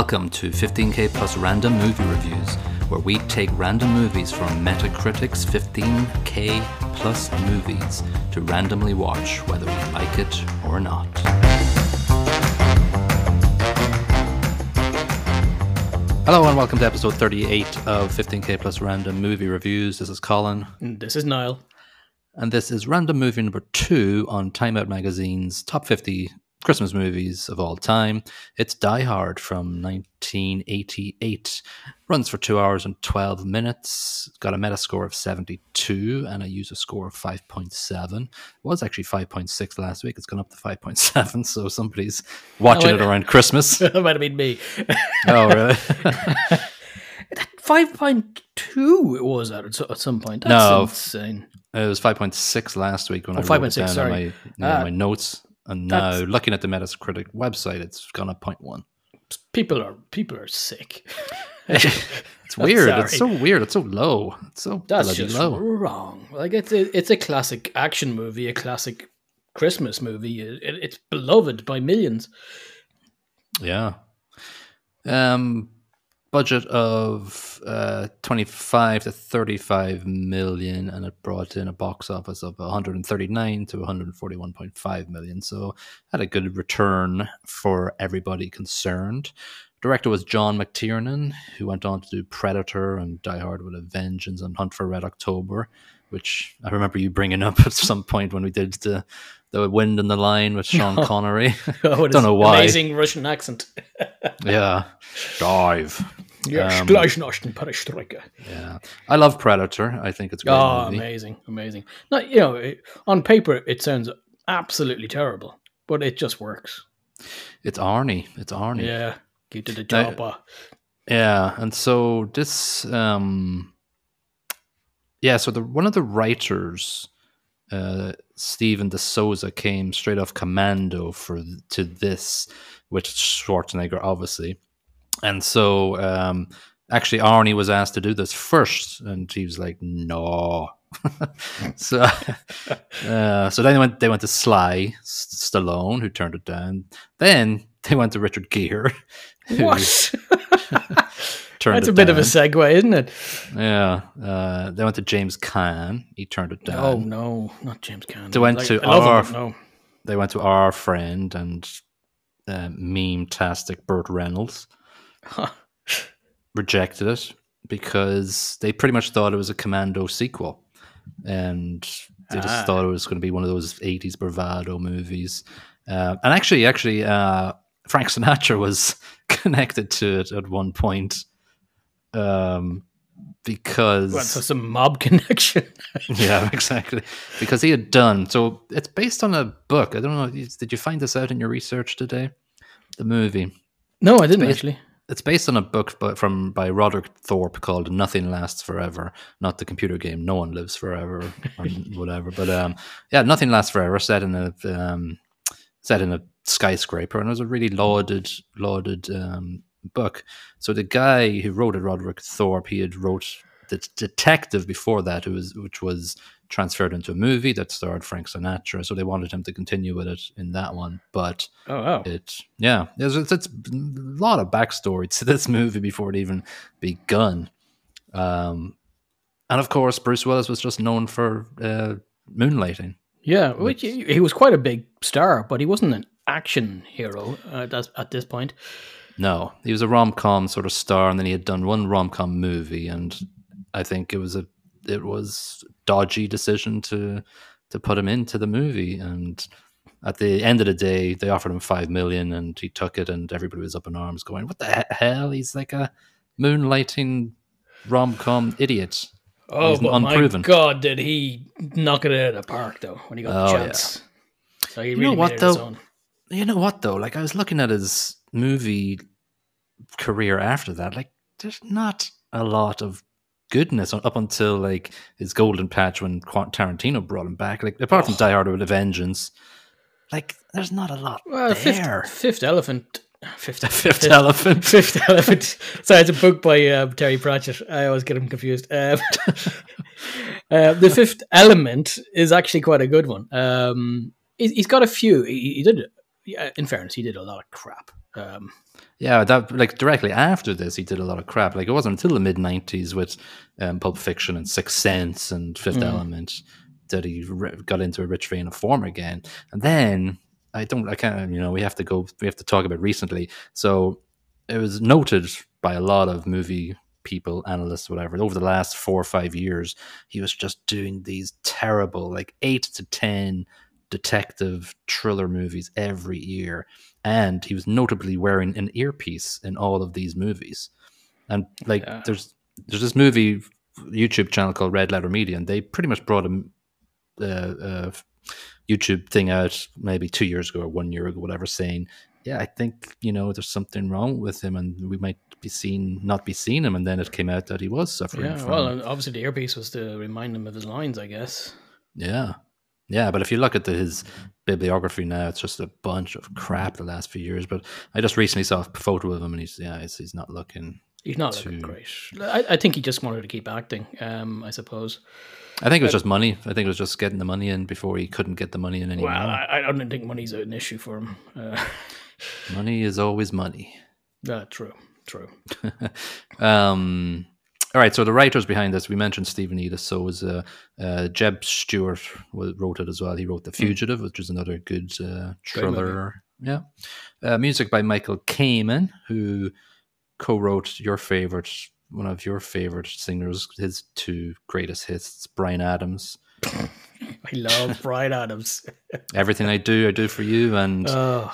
Welcome to 15k plus random movie reviews, where we take random movies from Metacritic's 15k plus movies to randomly watch whether we like it or not. Hello and welcome to episode 38 of 15k plus random movie reviews. This is Colin. And This is Niall. And this is random movie number two on Time Out Magazine's top 50 Christmas movies of all time. It's Die Hard from 1988. Runs for two hours and 12 minutes. Got a Metascore of 72 and a user score of 5.7. It was actually 5.6 last week. It's gone up to 5.7. So somebody's watching Oh, it around Christmas. that might have been me. oh, really? Five point two. It was at at some point. That's No. insane. it was 5.6 last week when Oh, I wrote it 5.6, down in sorry. my, Ah, my notes. And now, that's- looking at the Metacritic website, it's gone up 0.1. People are people are sick. It's weird. It's so weird. It's so low. It's so That's bloody just low. wrong. Like it's a, it's a classic action movie, a classic Christmas movie. It, it- it's beloved by millions. Yeah. Um, budget of uh, 25 to 35 million, and it brought in a box office of 139 to 141.5 million. So had a good return for everybody concerned. Director was John McTiernan, who went on to do Predator and Die Hard with a Vengeance and Hunt for Red October, which I remember you bringing up at some point when we did the the Wind and the Lion with Sean Connery. Oh, Don't know why. Amazing Russian accent. yeah, dive. Yes, Um. Yeah, I love Predator. I think it's great Oh, movie. amazing, amazing. Not you know, it, on paper it sounds absolutely terrible, but it just works. It's Arnie. It's Arnie. Yeah, he did a job. uh, Yeah, and so this, um, yeah, so the one of the writers, uh, Steven De Souza, came straight off Commando for to this with Schwarzenegger, obviously, and so um, actually Arnie was asked to do this first, and he was like, no. so, uh, so then they went. They went to Sly Stallone, who turned it down. Then they went to Richard Gere. who What? Turned That's a bit of a segue, isn't it? Yeah, uh, they went to James Caan. He turned it down. Oh no, not James Caan. They went to our- him, no. They went to our friend and uh, meme-tastic Burt Reynolds. Huh. Rejected it because they pretty much thought it was a Commando sequel, and they just Ah. thought it was going to be one of those '80s bravado movies. Uh, and actually, actually, uh, Frank Sinatra was connected to it at one point. Um, because What, so some mob connection. yeah, exactly. Because he had done so. It's based on a book. I don't know. Did you find this out in your research today? The movie. no, I didn't based- actually. It's based on a book by, from by Roderick Thorpe called "Nothing Lasts Forever," not the computer game "No One Lives Forever" or whatever. But um, yeah, "Nothing Lasts Forever" set in a um, set in a skyscraper, and it was a really lauded lauded um, book. So the guy who wrote it, Roderick Thorpe, he had wrote the detective before that, who was which was transferred into a movie that starred Frank Sinatra. So they wanted him to continue with it in that one, but Oh wow. it yeah there's it's, it's a lot of backstory to this movie before it even begun um and of course bruce willis was just known for uh moonlighting Yeah, which he, was quite a big star, but he wasn't an action hero uh, that's, at this point. No he was a rom-com sort of star and then he had done one rom-com movie and i think it was a it was dodgy decision to to put him into the movie and at the end of the day they offered him five million and he took it and everybody was up in arms going what the hell he's like a moonlighting rom-com idiot Oh, He's but unproven. my God, did he knock it out of the park though when he got Oh, the yeah. chance? So he You really know what, made it his though? own. you know what though like i was looking at his movie career after that like there's not a lot of goodness up until like his golden patch when tarantino brought him back like apart from Oh. die hard with a vengeance like there's not a lot Well, there fifth, fifth elephant. Fifth, fifth elephant Fifth Elephant. Sorry, it's a book by uh, Terry Pratchett. I always get him confused. Um, uh, the Fifth Element is actually quite a good one. Um, he, he's got a few. He, he did yeah, in fairness, he did a lot of crap. Um, Yeah, that like directly after this, he did a lot of crap. Like it wasn't until the mid '90s with um, Pulp Fiction and Sixth Sense and Fifth Mm. Element that he re- got into a rich vein of form again. And then I don't, I can't, you know, we have to go, we have to talk about recently. So it was noted by a lot of movie people, analysts, whatever, over the last four or five years, he was just doing these terrible, like eight to ten detective thriller movies every year and he was notably wearing an earpiece in all of these movies. And like, Yeah. there's there's this movie YouTube channel called Red Letter Media, and they pretty much brought a uh, uh, YouTube thing out maybe two years ago or one year ago, whatever, saying, "Yeah, I think you know there's something wrong with him, and we might be seen not be seeing him." And then it came out that he was suffering yeah, from well, obviously the earpiece was to remind him of his lines, I guess. Yeah. Yeah, but if you look at the, his bibliography now, it's just a bunch of crap the last few years. But I just recently saw a photo of him, and he's yeah, he's, he's not looking. He's not looking great. I, I think he just wanted to keep acting. Um, I suppose. I think it was just money. I think it was just getting the money in before he couldn't get the money in anymore. Well, I, I don't think money's an issue for him. Uh, money is always money. yeah, true, true. um, all right, so the writers behind this, we mentioned Stephen Edis, so was uh, uh, Jeb Stewart wrote it as well. He wrote The Fugitive, which is another good uh, Hmm. Thriller. Yeah, uh, music by Michael Kamen, who co-wrote your favorite, one of your favorite singers, his two greatest hits, Bryan Adams. I love Bryan Adams. Everything I do, I do for you, and Oh,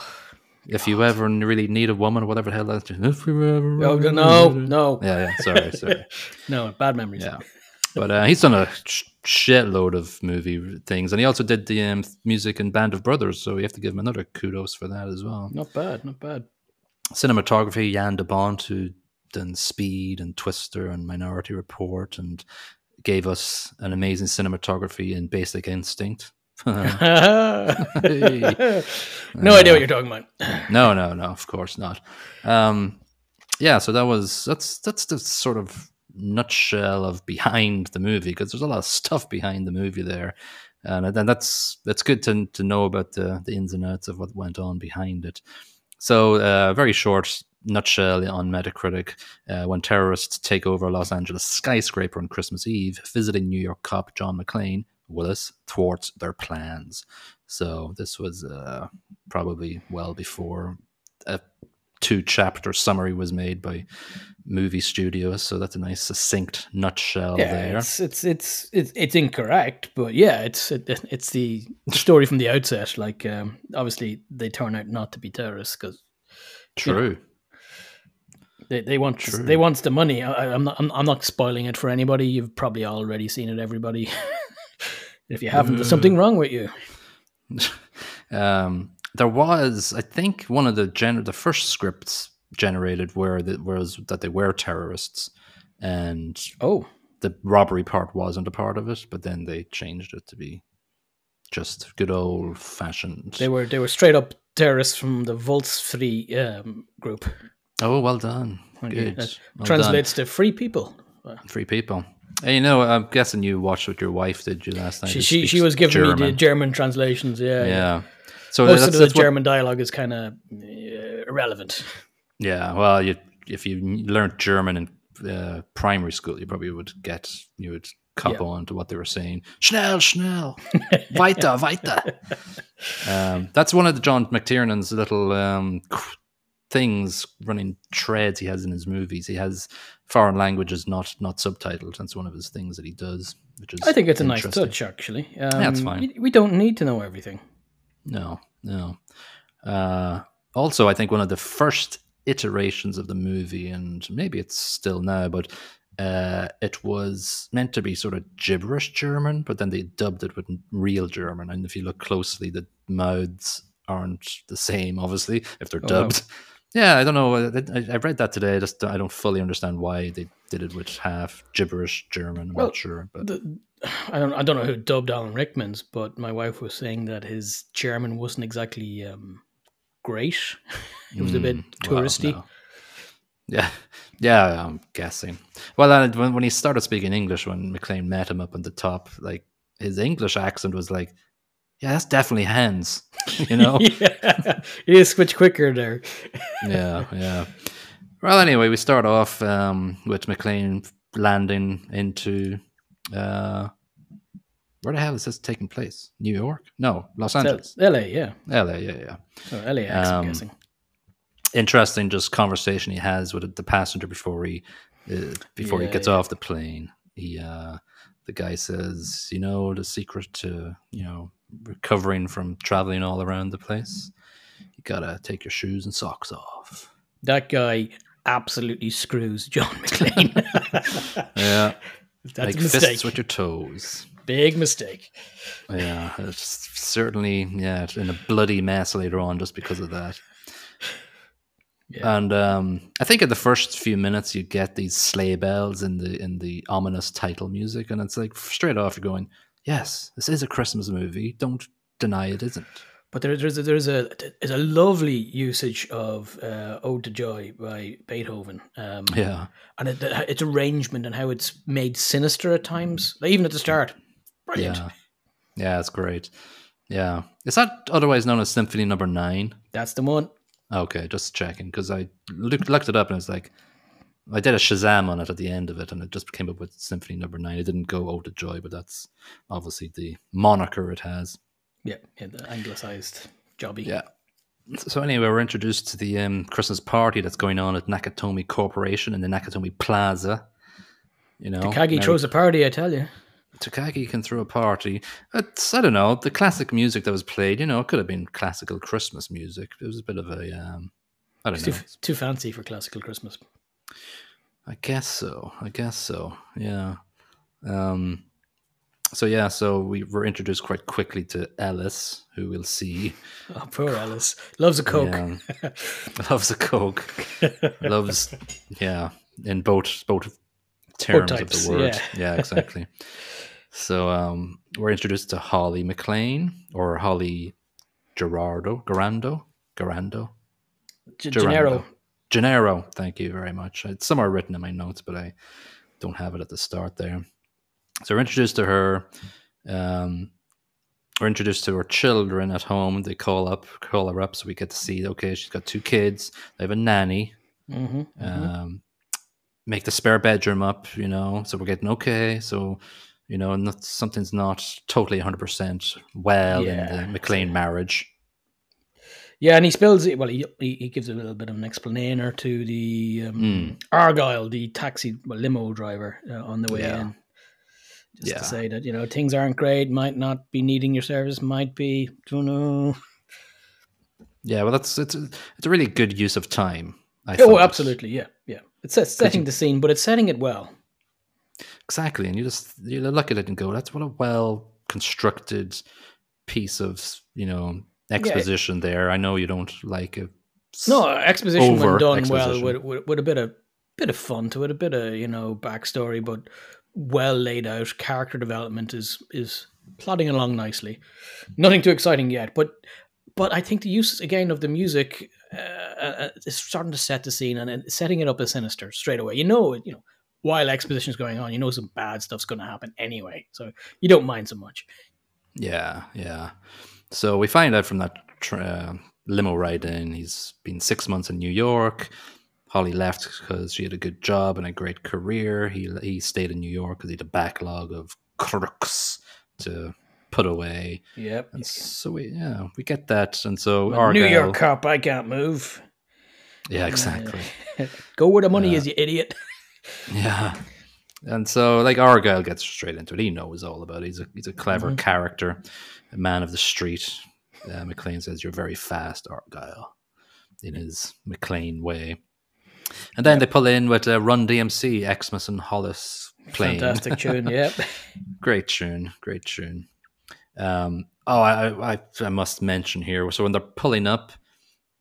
if you ever really need a woman, or whatever the hell that's. If you ever no, no, Yeah, yeah. Sorry, sorry. no, bad memories. Yeah, but uh, he's done a sh- shitload of movie things, and he also did the um, music in Band of Brothers. So you have to give him another kudos for that as well. Not bad, not bad. Cinematography, Jan de Bont, who done Speed and Twister and Minority Report, and gave us an amazing cinematography in Basic Instinct. no idea what you're talking about. no, no, no, of course not. Um, yeah, so that was that's that's the sort of nutshell of behind the movie because there's a lot of stuff behind the movie there, and then that's that's good to to know about the the ins and outs of what went on behind it. So, uh, very short nutshell on Metacritic: uh, When terrorists take over a Los Angeles skyscraper on Christmas Eve, visiting New York cop John McClane Willis thwarts their plans. So this was uh, probably well before a two chapter summary was made by movie studios. So that's a nice succinct nutshell Yeah, there. it's, it's it's it's it's incorrect, but yeah, it's it, it's the story from the outset. Like, um, obviously, they turn out not to be terrorists because True. they, they want True. they want the money. I, I'm not I'm, I'm not spoiling it for anybody. You've probably already seen it. Everybody, if you haven't, there's something wrong with you. Um, there was, I think, one of the gen- the first scripts generated where that was that they were terrorists, and Oh, the robbery part wasn't a part of it. But then they changed it to be just good old fashioned. they were they were straight up terrorists from the Volts Three um, group. Oh, well done. Good. That Well translates to free people. Free people. Hey, you know, I'm guessing you watched what your wife did you last night. She she, she was giving me the German. German translations. Yeah, Yeah. So Most that's, of the that's what- German dialogue is kind of uh, irrelevant. Yeah, well, you if you learned German in uh, primary school, you probably would get you would cop Yeah. on to what they were saying. Schnell, schnell, weiter, weiter. Um, that's one of the John McTiernan's little um, things, running threads he has in his movies. He has foreign languages not not subtitled. That's one of his things that he does, which is I think it's a nice touch, actually. Um, Yeah, it's fine. We, we don't need to know everything. No, no. Uh, also, I think one of the first iterations of the movie, and maybe it's still now, but uh, it was meant to be sort of gibberish German, but then they dubbed it with real German. And if you look closely, the mouths aren't the same, obviously, if they're Oh, wow. Yeah, I don't know. I, I- I read that today. I just I don't fully understand why they did it with half gibberish German. I'm Well, not sure, but The, I don't I don't know who dubbed Alan Rickman's, but my wife was saying that his German wasn't exactly um, great. It was a bit Mm, well, touristy. no. Yeah, yeah, I'm guessing. Well, uh, when when he started speaking English, when McClane met him up on the top, like his English accent was like yeah, that's definitely hands. You know? yeah, you need to switch quicker there. yeah, yeah. Well, anyway, we start off um, with McClane landing into uh, where the hell is this taking place? New York? No, Los Angeles. LA, yeah. LA, yeah, yeah. Oh, LAX, I'm Um, guessing. Interesting, just conversation he has with the passenger before he uh, before he gets yeah. off the plane. He uh, the guy says, you know, the secret to you know recovering from traveling all around the place, you gotta take your shoes and socks off. That guy absolutely screws John McClane. Yeah, That's make a mistake. fists with your toes. Big mistake. Yeah, it's certainly yeah in a bloody mess later on just because of that. Yeah. And um, I think in the first few minutes you get these sleigh bells in the in the ominous title music, and it's like straight off you're going, "Yes, this is a Christmas movie. Don't deny it isn't." But there, there's a, there's a there's a lovely usage of uh, "Ode to Joy" by Beethoven, um, Yeah, and it, its arrangement and how it's made sinister at times, like even at the start. Brilliant. yeah, yeah. It's great. Yeah, is that otherwise known as Symphony Number Nine? That's the one. Okay, just checking because I looked, looked it up and it's like I did a Shazam on it at the end of it, and it just came up with Symphony Number Nine. It didn't go "Ode to Joy," but that's obviously the moniker it has. Yeah, yeah the anglicized jobby. Yeah. So anyway, we're introduced to the um, Christmas party that's going on at Nakatomi Corporation in the Nakatomi Plaza. You know, Takagi throws a party, I tell you. Takagi can throw a party. It's I don't know the classic music that was played. You know, it could have been classical Christmas music. It was a bit of a um, I don't It's know. too, too fancy for classical Christmas. I guess so. I guess so. Yeah. Um. So yeah, so we were introduced quite quickly to Ellis, who we'll see. Oh, poor Ellis. Loves a Coke. Yeah. loves a coke. loves yeah in both both terms of types, the word yeah. yeah, exactly so um we're introduced to holly mcclane or holly gerardo garando garando G- Gerando. Gennaro. Gennaro thank you very much it's somewhere written in my notes but i don't have it at the start there so we're introduced to her um we're introduced to her children at home they call up call her up so we get to see okay she's got two kids they have a nanny hmm um, make the spare bedroom up, you know. So we're getting okay. So, you know, not, something's not totally 100% well Yeah. in the McClane marriage. Yeah, and he spills it. Well, he, he he gives a little bit of an explainer to the um, Mm. Argyle, the taxi well, limo driver, uh, on the way Yeah. in. Just Yeah. to say that you know things aren't great, might not be needing your service, might be. Don't know. Yeah, well, that's it's a, it's a really good use of time. I Oh, thought. absolutely, yeah, yeah. It's set- setting the scene, but it's setting it well. exactly. And you just you look at it and go, "That's what a well constructed piece of you know exposition there." I know you don't like it. No, exposition when done well with, with with a bit of bit of fun to it, a bit of you know backstory, but well laid out. Character development is is plodding along nicely. Nothing too exciting yet, but but I think the use again of the music uh, uh, is starting to set the scene and, and setting it up as sinister straight away. You know, you know while exposition is going on, you know some bad stuff's going to happen anyway, so you don't mind so much. Yeah, yeah. So we find out from that tr- uh, limo ride in, he's been six months in New York. Holly left because she had a good job and a great career. He he stayed in New York because he had a backlog of crooks to put away. Yep. And so we yeah we get that, and so our New York cop, I can't move. yeah exactly Go where the money is, you idiot. yeah. And so, like Argyle gets straight into it. He knows all about it. He's a he's a clever Mhm. character, a man of the street. Uh, McClane says, "You're very fast, Argyle," in his McClane way. And then they pull in with uh, Run DMC, Christmas in Hollis playing. Fantastic tune, yep. great tune, great tune. Um, oh, I, I I must mention here. So when they're pulling up,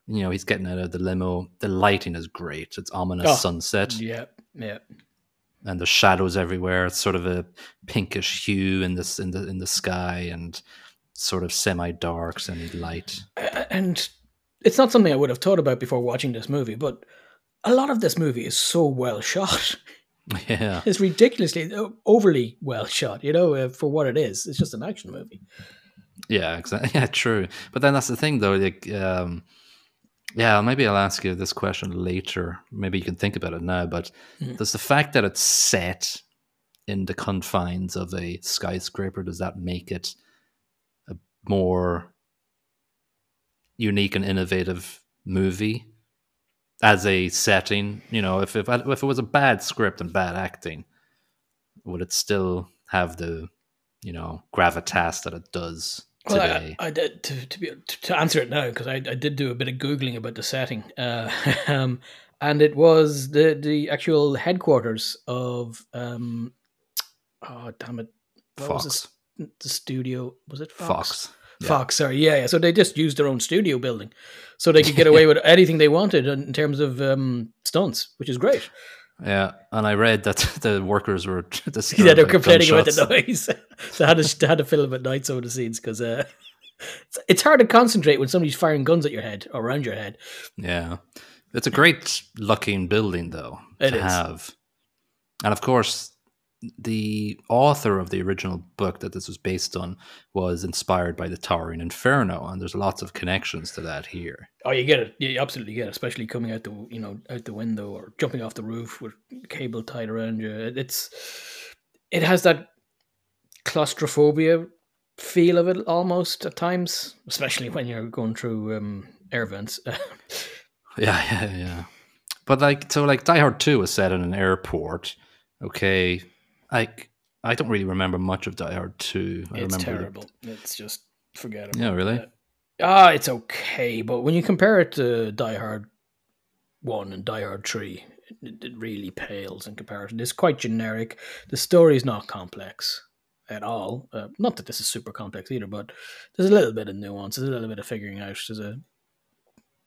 you know, he's getting out of the limo. The lighting is great. It's ominous Oh, sunset Yep, yep. And there's shadows everywhere. It's sort of a pinkish hue in this in the in the sky and sort of semi dark, semi light. And it's not something I would have thought about before watching this movie, but a lot of this movie is so well shot. Yeah, It's ridiculously overly well shot, you know, uh, for what it is. It's just an action movie. Yeah, exactly. Yeah, true. But then that's the thing, though. Like, um, yeah, maybe I'll ask you this question later. Maybe you can think about it now. But Mhm. does the fact that it's set in the confines of a skyscraper does that make it a more unique and innovative movie as a setting? You know, if if if it was a bad script and bad acting, would it still have the you know gravitas that it does Well, today? I, I did to to, be, to, answer it now because I, I did do a bit of googling about the setting, uh, um, and it was the the actual headquarters of um, oh damn it, what Fox. this- the studio was it Fox? Fox. Yeah. Fox, sorry, yeah, yeah. So they just used their own studio building, so they could get away with anything they wanted in in terms of um, stunts, which is great. Yeah, and I read that the workers were yeah, they're complaining about the noise. so I had to, they had to film at night some of the scenes because uh, it's, it's hard to concentrate when somebody's firing guns at your head or around your head. Yeah, it's a great looking building though It to is. have, and of course, the author of the original book that this was based on was inspired by the Towering Inferno, and there's lots of connections to that here. Oh, you get it. You absolutely get it, especially coming out the you know out the window or jumping off the roof with cable tied around you. It's it has that claustrophobia feel of it almost at times, especially when you're going through um, air vents. Yeah, yeah, yeah. But like, so like, Die Hard Two was set in an airport. Okay, like I don't really remember much of Die Hard Two. I it's terrible. It's just forget it. yeah, really. Uh, Ah, it's okay, but when you compare it to Die Hard One and Die Hard Three, it, it really pales in comparison. It's quite generic. The story is not complex at all. Uh, not that this is super complex either, but there's a little bit of nuance. There's a little bit of figuring out. There's a,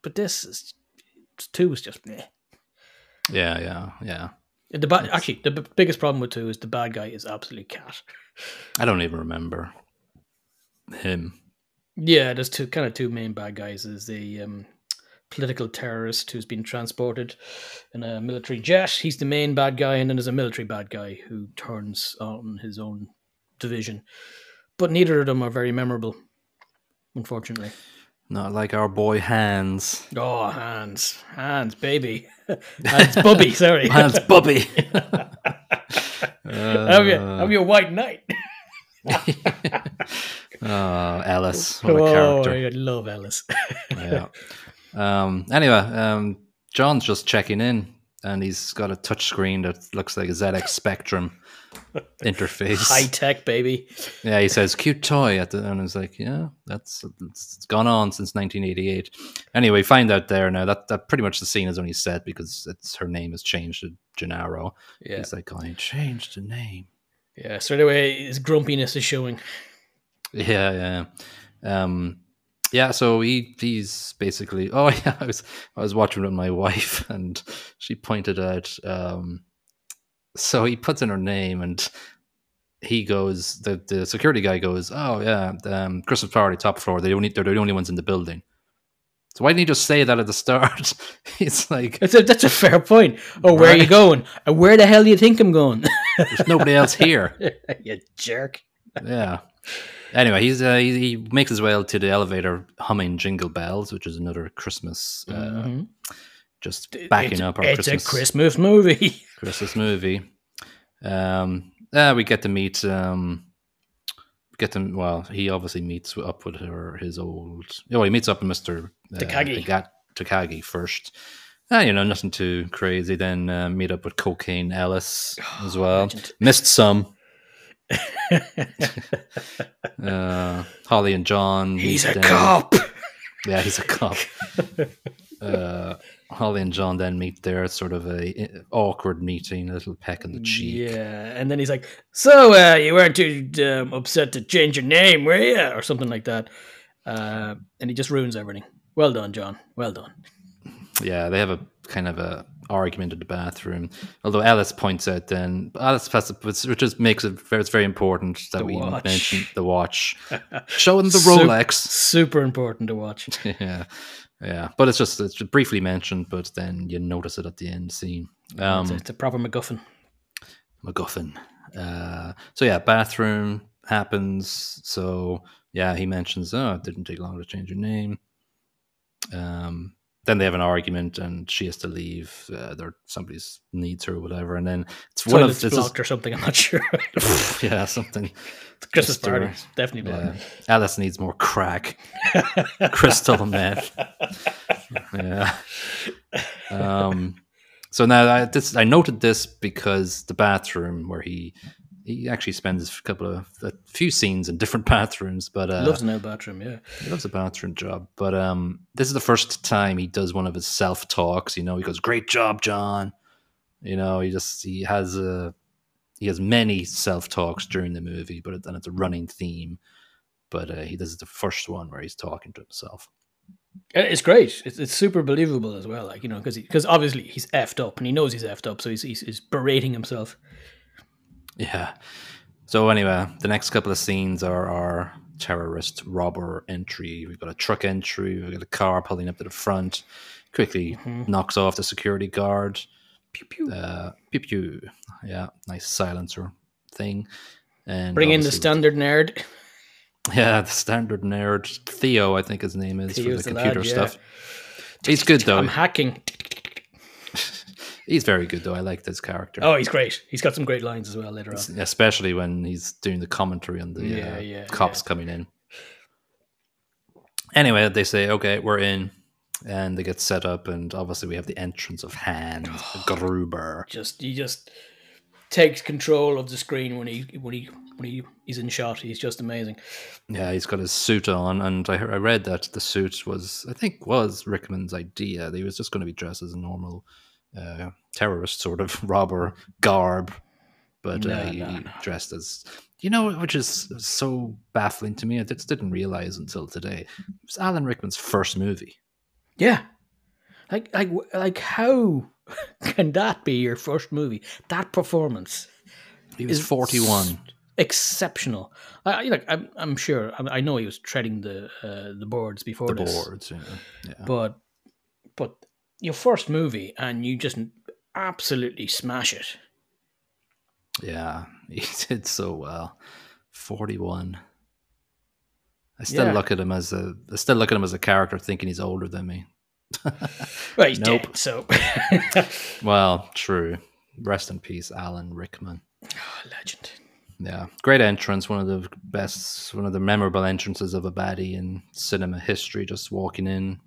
but this is two is just meh. Yeah, yeah, yeah. The ba- actually the b- biggest problem with two is the bad guy is absolutely cat. I don't even remember him. Yeah, there's two kind of two main bad guys. There's the um, political terrorist who's been transported in a military jet. He's the main bad guy, and then there's a military bad guy who turns on his own division. But neither of them are very memorable, unfortunately. Not like our boy Hans. Oh, Hans, Hans, baby, Hans, Bubby. Sorry, Hans Bubby. I'm, your, I'm your white knight. oh, Ellis. What a oh, character. I love Ellis. yeah. Um, anyway, um, John's just checking in and he's got a touch screen that looks like a ZX Spectrum interface. High tech, baby. Yeah, he says cute toy at the and it's like, yeah, that's it's gone on since 1988. Anyway, find out there now that that pretty much the scene is only set because it's her name has changed to Gennaro. Yeah, He's like, I changed the name. yeah. Straight away, his grumpiness is showing. Yeah, yeah. Um yeah, so he he's basically oh yeah, I was I was watching with my wife and she pointed out um so he puts in her name and he goes the the security guy goes, Oh yeah, um Christmas party top floor, they only they're the only ones in the building. So why didn't you just say that at the start? He's like That's a, that's a fair point. Oh, where are you going? And where the hell do you think I'm going? there's nobody else here. you jerk. yeah. Anyway, he's uh, he, he makes his way to the elevator, humming "Jingle Bells," which is another Christmas, uh, Mhm. just backing it's, up our It's Christmas a Christmas movie. Christmas movie. Um, yeah, we get to meet. Um, get them. Well, he obviously meets up with her. His old. Oh, he meets up with Mister uh, Takagi. Takagi first. Ah, you know, nothing too crazy. Then uh, meet up with Cocaine Ellis as well. Legend. Missed some. Uh, Holly and John. He's a cop. Yeah, he's a cop. uh, Holly and John then meet there. Sort of a awkward meeting, a little peck in the cheek. Yeah, and then he's like, "So, uh, you weren't too um, upset to change your name, were you?" Or something like that. Uh, and he just ruins everything. Well done, John. Well done. Yeah, they have a kind of a argument in the bathroom. Although Ellis points out then Ellis has to, which just makes it very, it's very important that The we watch. mention the watch, showing the Rolex. Super important to watch. yeah, yeah, but it's just it's briefly mentioned, but then you notice it at the end scene. Um, it's, a, it's a proper MacGuffin. MacGuffin. Uh, so yeah, bathroom happens. So yeah, he mentions, oh, it didn't take long to change your name. Um, then they have an argument, and she has to leave. Uh, there, somebody needs her or whatever, and then it's one Toilets of this blocked or something. I'm not sure. yeah something. Christmas Just party, definitely Yeah. blocked. Ellis needs more crack, crystal meth. Yeah. Um. So now I this I noted this because the bathroom where he he actually spends a couple of a few scenes in different bathrooms, but uh, Loves old bathroom, yeah. he loves a bathroom job, but um, this is the first time he does one of his self talks. You know, he goes, "Great job, John." You know, he just he has a he has many self talks during the movie, but then it's a running theme. But uh, he does the first one where he's talking to himself. It's great. It's, it's super believable as well. Like you know, because because obviously he's effed up and he knows he's effed up, so he's he's, he's berating himself. Yeah. So anyway, the next couple of scenes are our terrorist robber entry. We've got a truck entry. We've got a car pulling up to the front. Quickly Mhm. knocks off the security guard. Pew pew. uh, pew pew. Yeah, nice silencer thing. And Bring in the standard nerd. Yeah, the standard nerd Theo, I think his name is Theo's for the the lad, computer yeah. stuff. He's good though. I'm hacking. He's very good though. I like this character, Oh, he's great. He's got some great lines as well later on. especially when he's doing the commentary on the Yeah, uh, yeah, cops yeah. coming in. Anyway, they say, "Okay, we're in," and they get set up, and obviously we have the entrance of Hans Gruber. Just he just takes control of the screen when he when he when he, he's in shot. He's just amazing. Yeah, he's got his suit on, and I, heard- I read that the suit was, I think, was Rickman's idea. He was just going to be dressed as a normal uh, terrorist sort of robber garb, but uh, he no, no. dressed as, you know, which is so baffling to me. I just didn't realize until today. It was Alan Rickman's first movie. Yeah, like like like how can that be your first movie? That performance. He was forty-one. exceptional. I, like. I'm, I'm sure. I, I know he was treading the uh, the boards before The this, boards, yeah. yeah. but but your first movie and you just absolutely smash it. Yeah, he did so well. Forty-one. I still Yeah. look at him as a. I still look at him as a character, thinking he's older than me. Well, he's Nope. dead, so Well, true. Rest in peace, Alan Rickman. Ah, legend. Yeah, great entrance. One of the best, one of the memorable entrances of a baddie in cinema history. Just walking in,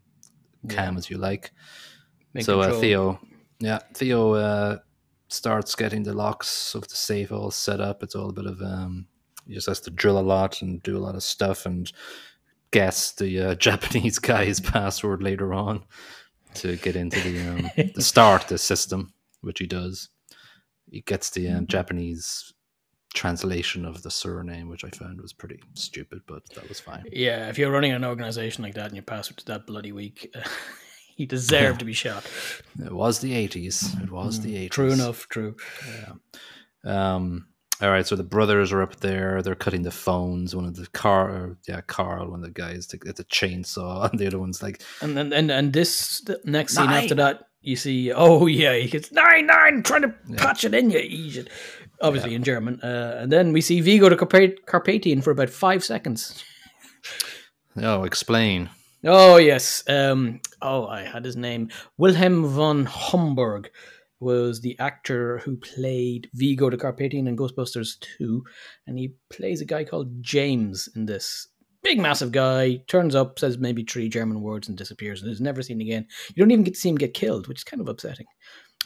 calm as you like. In so uh. Theo, yeah, Theo uh, starts getting the locks of the safe all set up. It's all a bit of um, he just has to drill a lot and do a lot of stuff and guess the uh, Japanese guy's password later on to get into the um, the start the system, which he does. He gets the um, Japanese translation of the surname, which I found was pretty stupid, but that was fine. Yeah, if you're running an organization like that and your password's that bloody weak, you deserved to be shot. It was the eighties. It was the eighties. Mm, True enough. True. Yeah. Um, all right, so the brothers are up there. They're cutting the phones. One of the car, yeah, Carl, one of the guys, to get the chainsaw, and the other one's like, And then and, and this the next scene Nine. after that, you see, oh yeah, he gets nine nine trying to patch it in you, Egypt. Obviously in German. Uh, and then we see Vigo the Carpa- Carpathian for about five seconds. "Oh, explain." Oh yes. Um. Oh, I had his name. Wilhelm von Homburg was the actor who played Vigo the Carpathian in Ghostbusters 2, and he plays a guy called James in this. Big, massive guy turns up, says maybe three German words, and disappears, and is never seen again. You don't even get to see him get killed, which is kind of upsetting.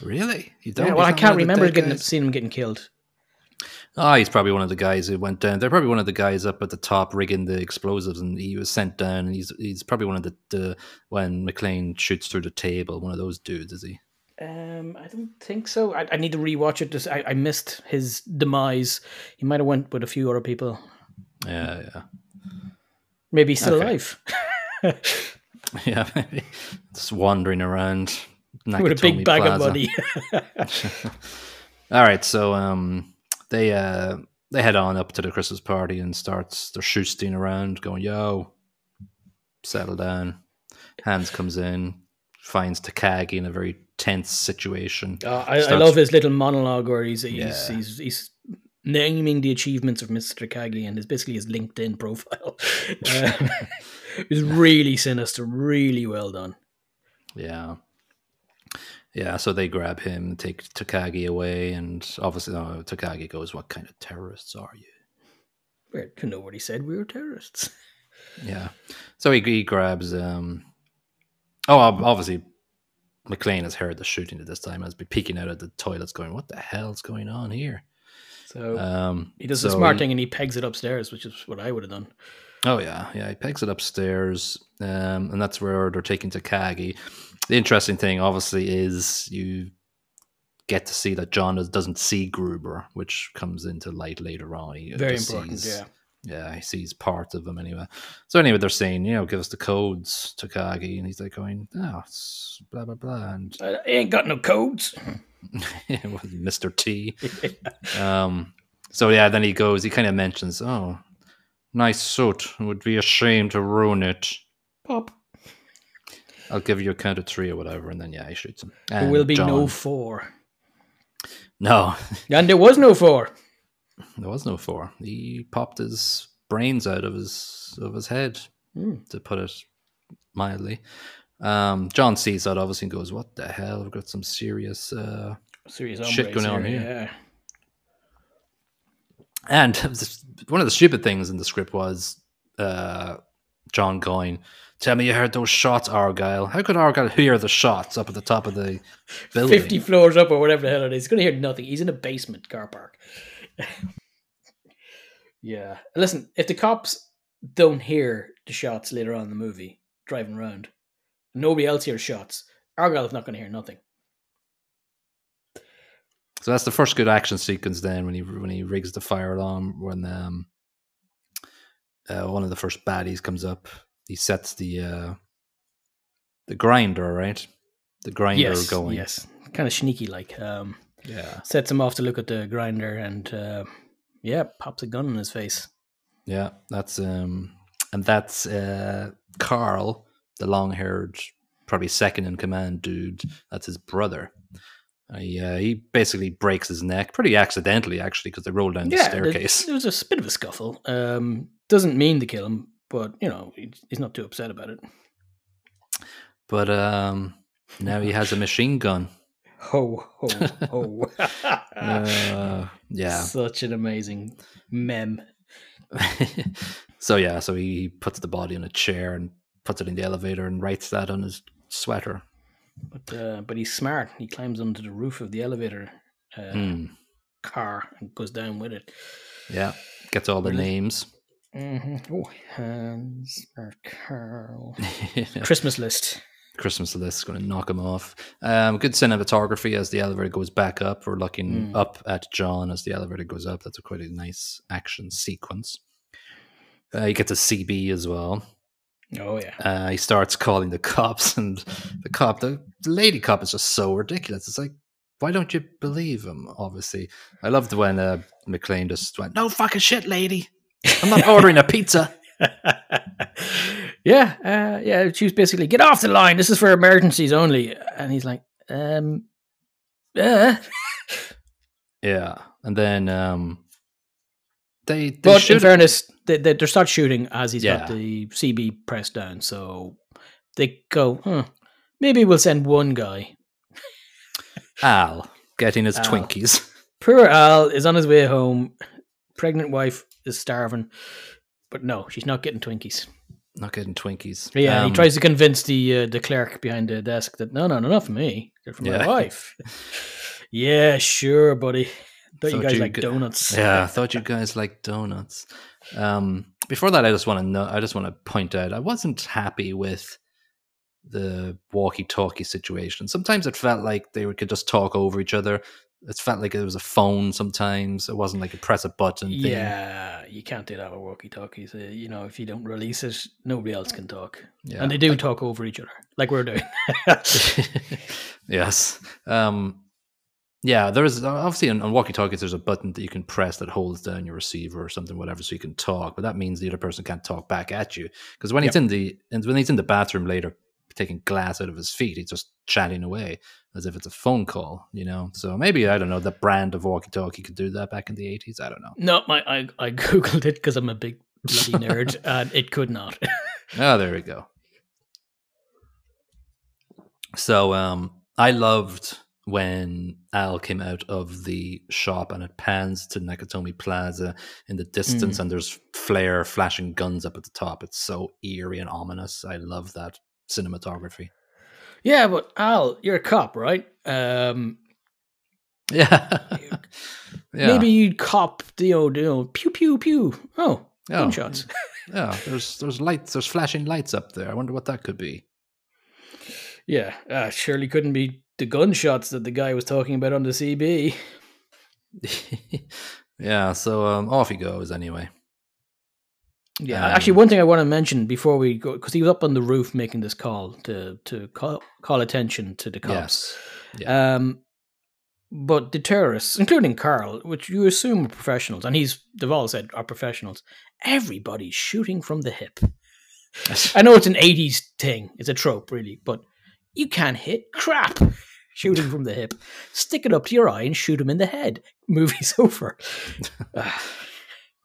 Really? You Yeah, well, I can't one of the remember getting seeing him getting killed. Oh, he's probably one of the guys who went down. They're probably one of the guys up at the top rigging the explosives, and he was sent down. And he's he's probably one of the, the when McClane shoots through the table. One of those dudes, is he? Um, I don't think so. I, I need to rewatch it. Just, I, I missed his demise. He might have went with a few other people. Yeah, yeah, Maybe he's still Okay. alive. yeah. Maybe just wandering around with a big bag Plaza. of money. All right, so um, they uh they head on up to the Christmas party and starts their shoosting around, going, "Yo, settle down." Hans comes in, finds Takagi in a very tense situation. Uh, I, I love his little monologue where he's he's, Yeah. he's he's naming the achievements of Mr. Takagi and his basically his LinkedIn profile. Um, it was really sinister, really well done. Yeah. Yeah, so they grab him, take Takagi away, and obviously oh, Takagi goes, What kind of terrorists are you? Well, nobody said we were terrorists. Yeah. So he, he grabs um Oh obviously McClane has heard the shooting at this time, has been peeking out of the toilets going, What the hell's going on here? So Um he does so a smart thing and he pegs it upstairs, which is what I would have done. Oh yeah, yeah. He pegs it upstairs, um, and that's where they're taking Takagi. The interesting thing, obviously, is you get to see that John does, doesn't see Gruber, which comes into light later on. He Very important, sees- yeah. yeah, he sees part of him anyway. So anyway, they're saying, you know, give us the codes, Takagi, and he's like going, oh, it's blah blah blah, and I ain't got no codes. with Mister T. Um, so yeah, then he goes. He kind of mentions, "Oh, nice suit. It would be a shame to ruin it. Pop. I'll give you a count of three or whatever." And then yeah, he shoots him. There And will be no four. no. And there was no four. There was no four. He popped his brains out of his of his head, Hmm. to put it mildly. Um, John sees that obviously and goes, "What the hell? We've got some serious." Uh... Serious Shit going on here, here. Yeah. And one of the stupid things in the script was uh, John going, "Tell me you heard those shots, Argyle. How could Argyle hear the shots up at the top of the building?" 50 floors up or whatever the hell it is. He's going to hear nothing. He's in a basement car park. yeah. Listen, if the cops don't hear the shots later on in the movie driving around, nobody else hears shots, Argyle's not going to hear nothing. So that's the first good action sequence. Then when he when he rigs the fire alarm, when um, uh, one of the first baddies comes up, he sets the uh, the grinder right, the grinder yes. going. Yes. Kind of sneaky like. Um, Yeah, sets him off to look at the grinder and, uh, yeah, pops a gun in his face. yeah. That's um, and that's uh, Carl, the long-haired, probably second in command dude. That's his brother. Uh, yeah, he basically breaks his neck pretty accidentally, actually, because they roll down the yeah, staircase. There was a bit of a scuffle. Um, doesn't mean to kill him, but, you know, he's not too upset about it. But um, now he has a machine gun. Ho, ho, ho. Uh, yeah. Such an amazing mem. so yeah, so he puts the body on a chair and puts it in the elevator and writes that on his sweater. But uh, but he's smart. He climbs onto the roof of the elevator uh, Hmm. car and goes down with it. Yeah, gets all the Really? names. Hmm Oh, Hans or Carl. Christmas list. Christmas list is going to knock him off. Um, good cinematography as the elevator goes back up. We're looking Mm. up at John as the elevator goes up. That's a quite a nice action sequence. Uh, you get to CB as well. Oh yeah. Uh, he starts calling the cops, and the cop, the, the lady cop, is just so ridiculous. It's like, why don't you believe him? Obviously, I loved when uh, McClane just went, "No fucking shit, lady. I'm not ordering a pizza." yeah, uh, yeah. She was basically get off the line. This is for emergencies only. And he's like, um, uh. Yeah, and then um, they, they But shoot in fairness, they, they, they start shooting as he's Yeah. got the CB pressed down. So they go, huh, maybe we'll send one guy. Al getting his Al. Twinkies. Poor Al is on his way home. Pregnant wife is starving. But no, she's not getting Twinkies. Not getting Twinkies. Yeah, Um, he tries to convince the uh, the clerk behind the desk that no, no, no, not for me. They're for Yeah. my wife. yeah, sure, buddy. Thought you guys you like g- donuts. Yeah, I thought you guys like donuts. Um, before that, I just want to know. I just want to point out I wasn't happy with the walkie-talkie situation. Sometimes it felt like they could just talk over each other. It felt like it was a phone. Sometimes it wasn't like a press a button. Thing. Yeah, you can't do that with walkie talkies. Uh, you know, if you don't release it, nobody else can talk. yeah. And they do talk over each other, like we're doing. yes. Um, yeah, there is obviously on, on walkie-talkies. There's a button that you can press that holds down your receiver or something, whatever, so you can talk. But that means the other person can't talk back at you because when he's in the and when he's in the bathroom later, taking glass out of his feet. He's just chatting away as if it's a phone call, you know. So maybe I don't know the brand of walkie-talkie could do that back in the eighties. I don't know. No, my I, I googled it because I'm a big bloody nerd, and it could not. Oh, there we go. So um, I loved when Al came out of the shop and it pans to Nakatomi Plaza in the distance, Mm. and there's flare flashing guns up at the top. It's so eerie and ominous. I love that cinematography. yeah, but Al, you're a cop, right? Um, Yeah, yeah, Maybe you'd cop the old, you know, pew pew pew. Oh, Yeah. gunshots. yeah. There's there's lights. There's flashing lights up there. I wonder what that could be. Yeah, uh, surely couldn't be the gunshots that the guy was talking about on the CB. yeah. So um, off he goes anyway. Yeah, Um, actually, one thing I want to mention before we go, because he was up on the roof making this call to to call, call attention to the cops. Yes. Um, but the terrorists, including Carl, which you assume are professionals, and he's they've said are professionals. Everybody's shooting from the hip. I know it's an '80s thing; it's a trope, really, but you can't hit crap shooting from the hip. Stick it up to your eye and shoot him in the head. Movie's over. Ah,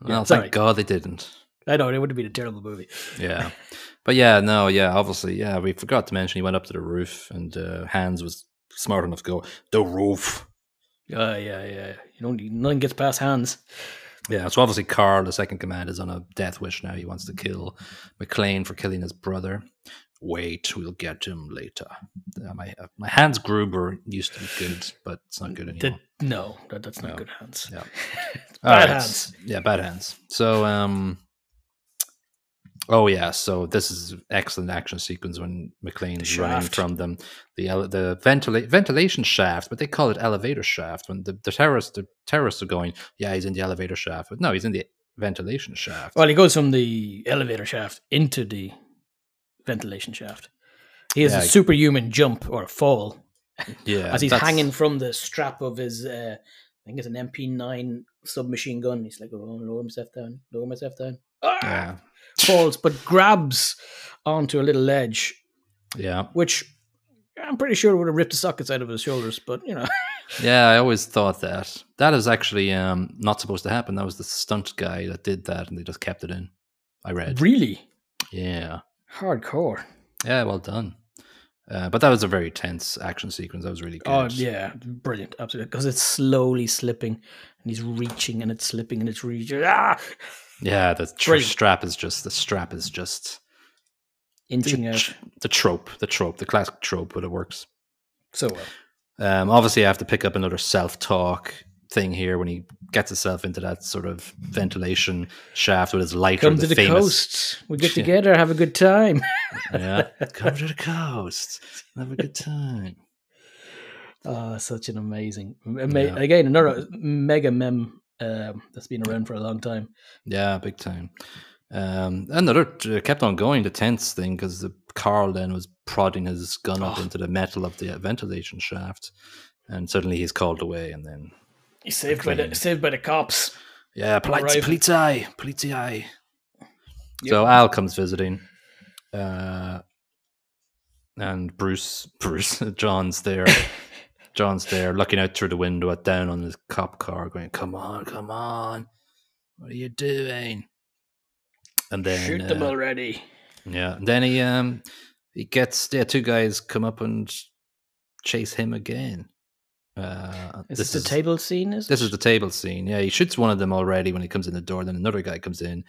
well, sorry. thank God they didn't. I know it would have been a terrible movie. Yeah. But yeah, no, yeah, obviously, yeah, we forgot to mention he went up to the roof and uh, Hans was smart enough to go, the roof. Uh, yeah, yeah. You don't. Nothing gets past Hans. Yeah, so obviously Carl, the second command, is on a death wish now. He wants to kill McClane for killing his brother. Wait, we'll get him later. Uh, my uh, my Hans Gruber used to be good, but it's not good anymore. The- no, that, that's not No. good hands. Yeah. Bad Alright. hands. Yeah, bad hands. So, um, oh yeah, so this is excellent action sequence when McClane's running from them. The the ventila- ventilation shaft, but they call it elevator shaft. When the, the terrorists the terrorists are going, yeah, he's in the elevator shaft, but no, he's in the ventilation shaft. Well, he goes from the elevator shaft into the ventilation shaft. He has Yeah. a superhuman jump or fall yeah, as he's that's- hanging from the strap of his, uh, I think it's an MP9 submachine gun. He's like, oh, lower myself down, lower myself down. Ah! Yeah, Falls, but grabs onto a little ledge, yeah, which I'm pretty sure would have ripped the sockets out of his shoulders, but you know. yeah. I always thought that that is actually um not supposed to happen. That was the stunt guy that did that, and they just kept it in. I read. really? Yeah. Hardcore. Yeah, well done. Uh, but that was a very tense action sequence. That was really good. Oh yeah, brilliant, absolutely. Because it's slowly slipping, and he's reaching, and it's slipping, and it's reaching. Ah, yeah. The tr- strap is just the strap is just inching the, out the trope, the trope, the classic trope, but it works. so well. Um, obviously, I have to pick up another self-talk thing here when he gets himself into that sort of ventilation shaft with his lighter. Come to the famous, coast. We get together, have a good time. Yeah, come to the coast, have a good time. Oh, such an amazing, ama- Yeah. again another mega mem um, that's been around for a long time. Yeah, big time. Um, another uh, kept on going the tense thing because the Carl then was prodding his gun up Oh. into the metal of the ventilation shaft, and suddenly he's called away, and then He's saved by the saved by the cops. yeah, police, polizei, polizei. Yep. So Al comes visiting, uh, and Bruce, Bruce, John's there. John's there, looking out through the window at down on his cop car, going, "Come on, come on, what are you doing?" And then Shoot them uh, already. Yeah, and then he um he gets yeah two guys come up and chase him again. Uh, Is this this, is the table scene? Is this it? is the table scene. Yeah, he shoots one of them already when he comes in the door. Then another guy comes in.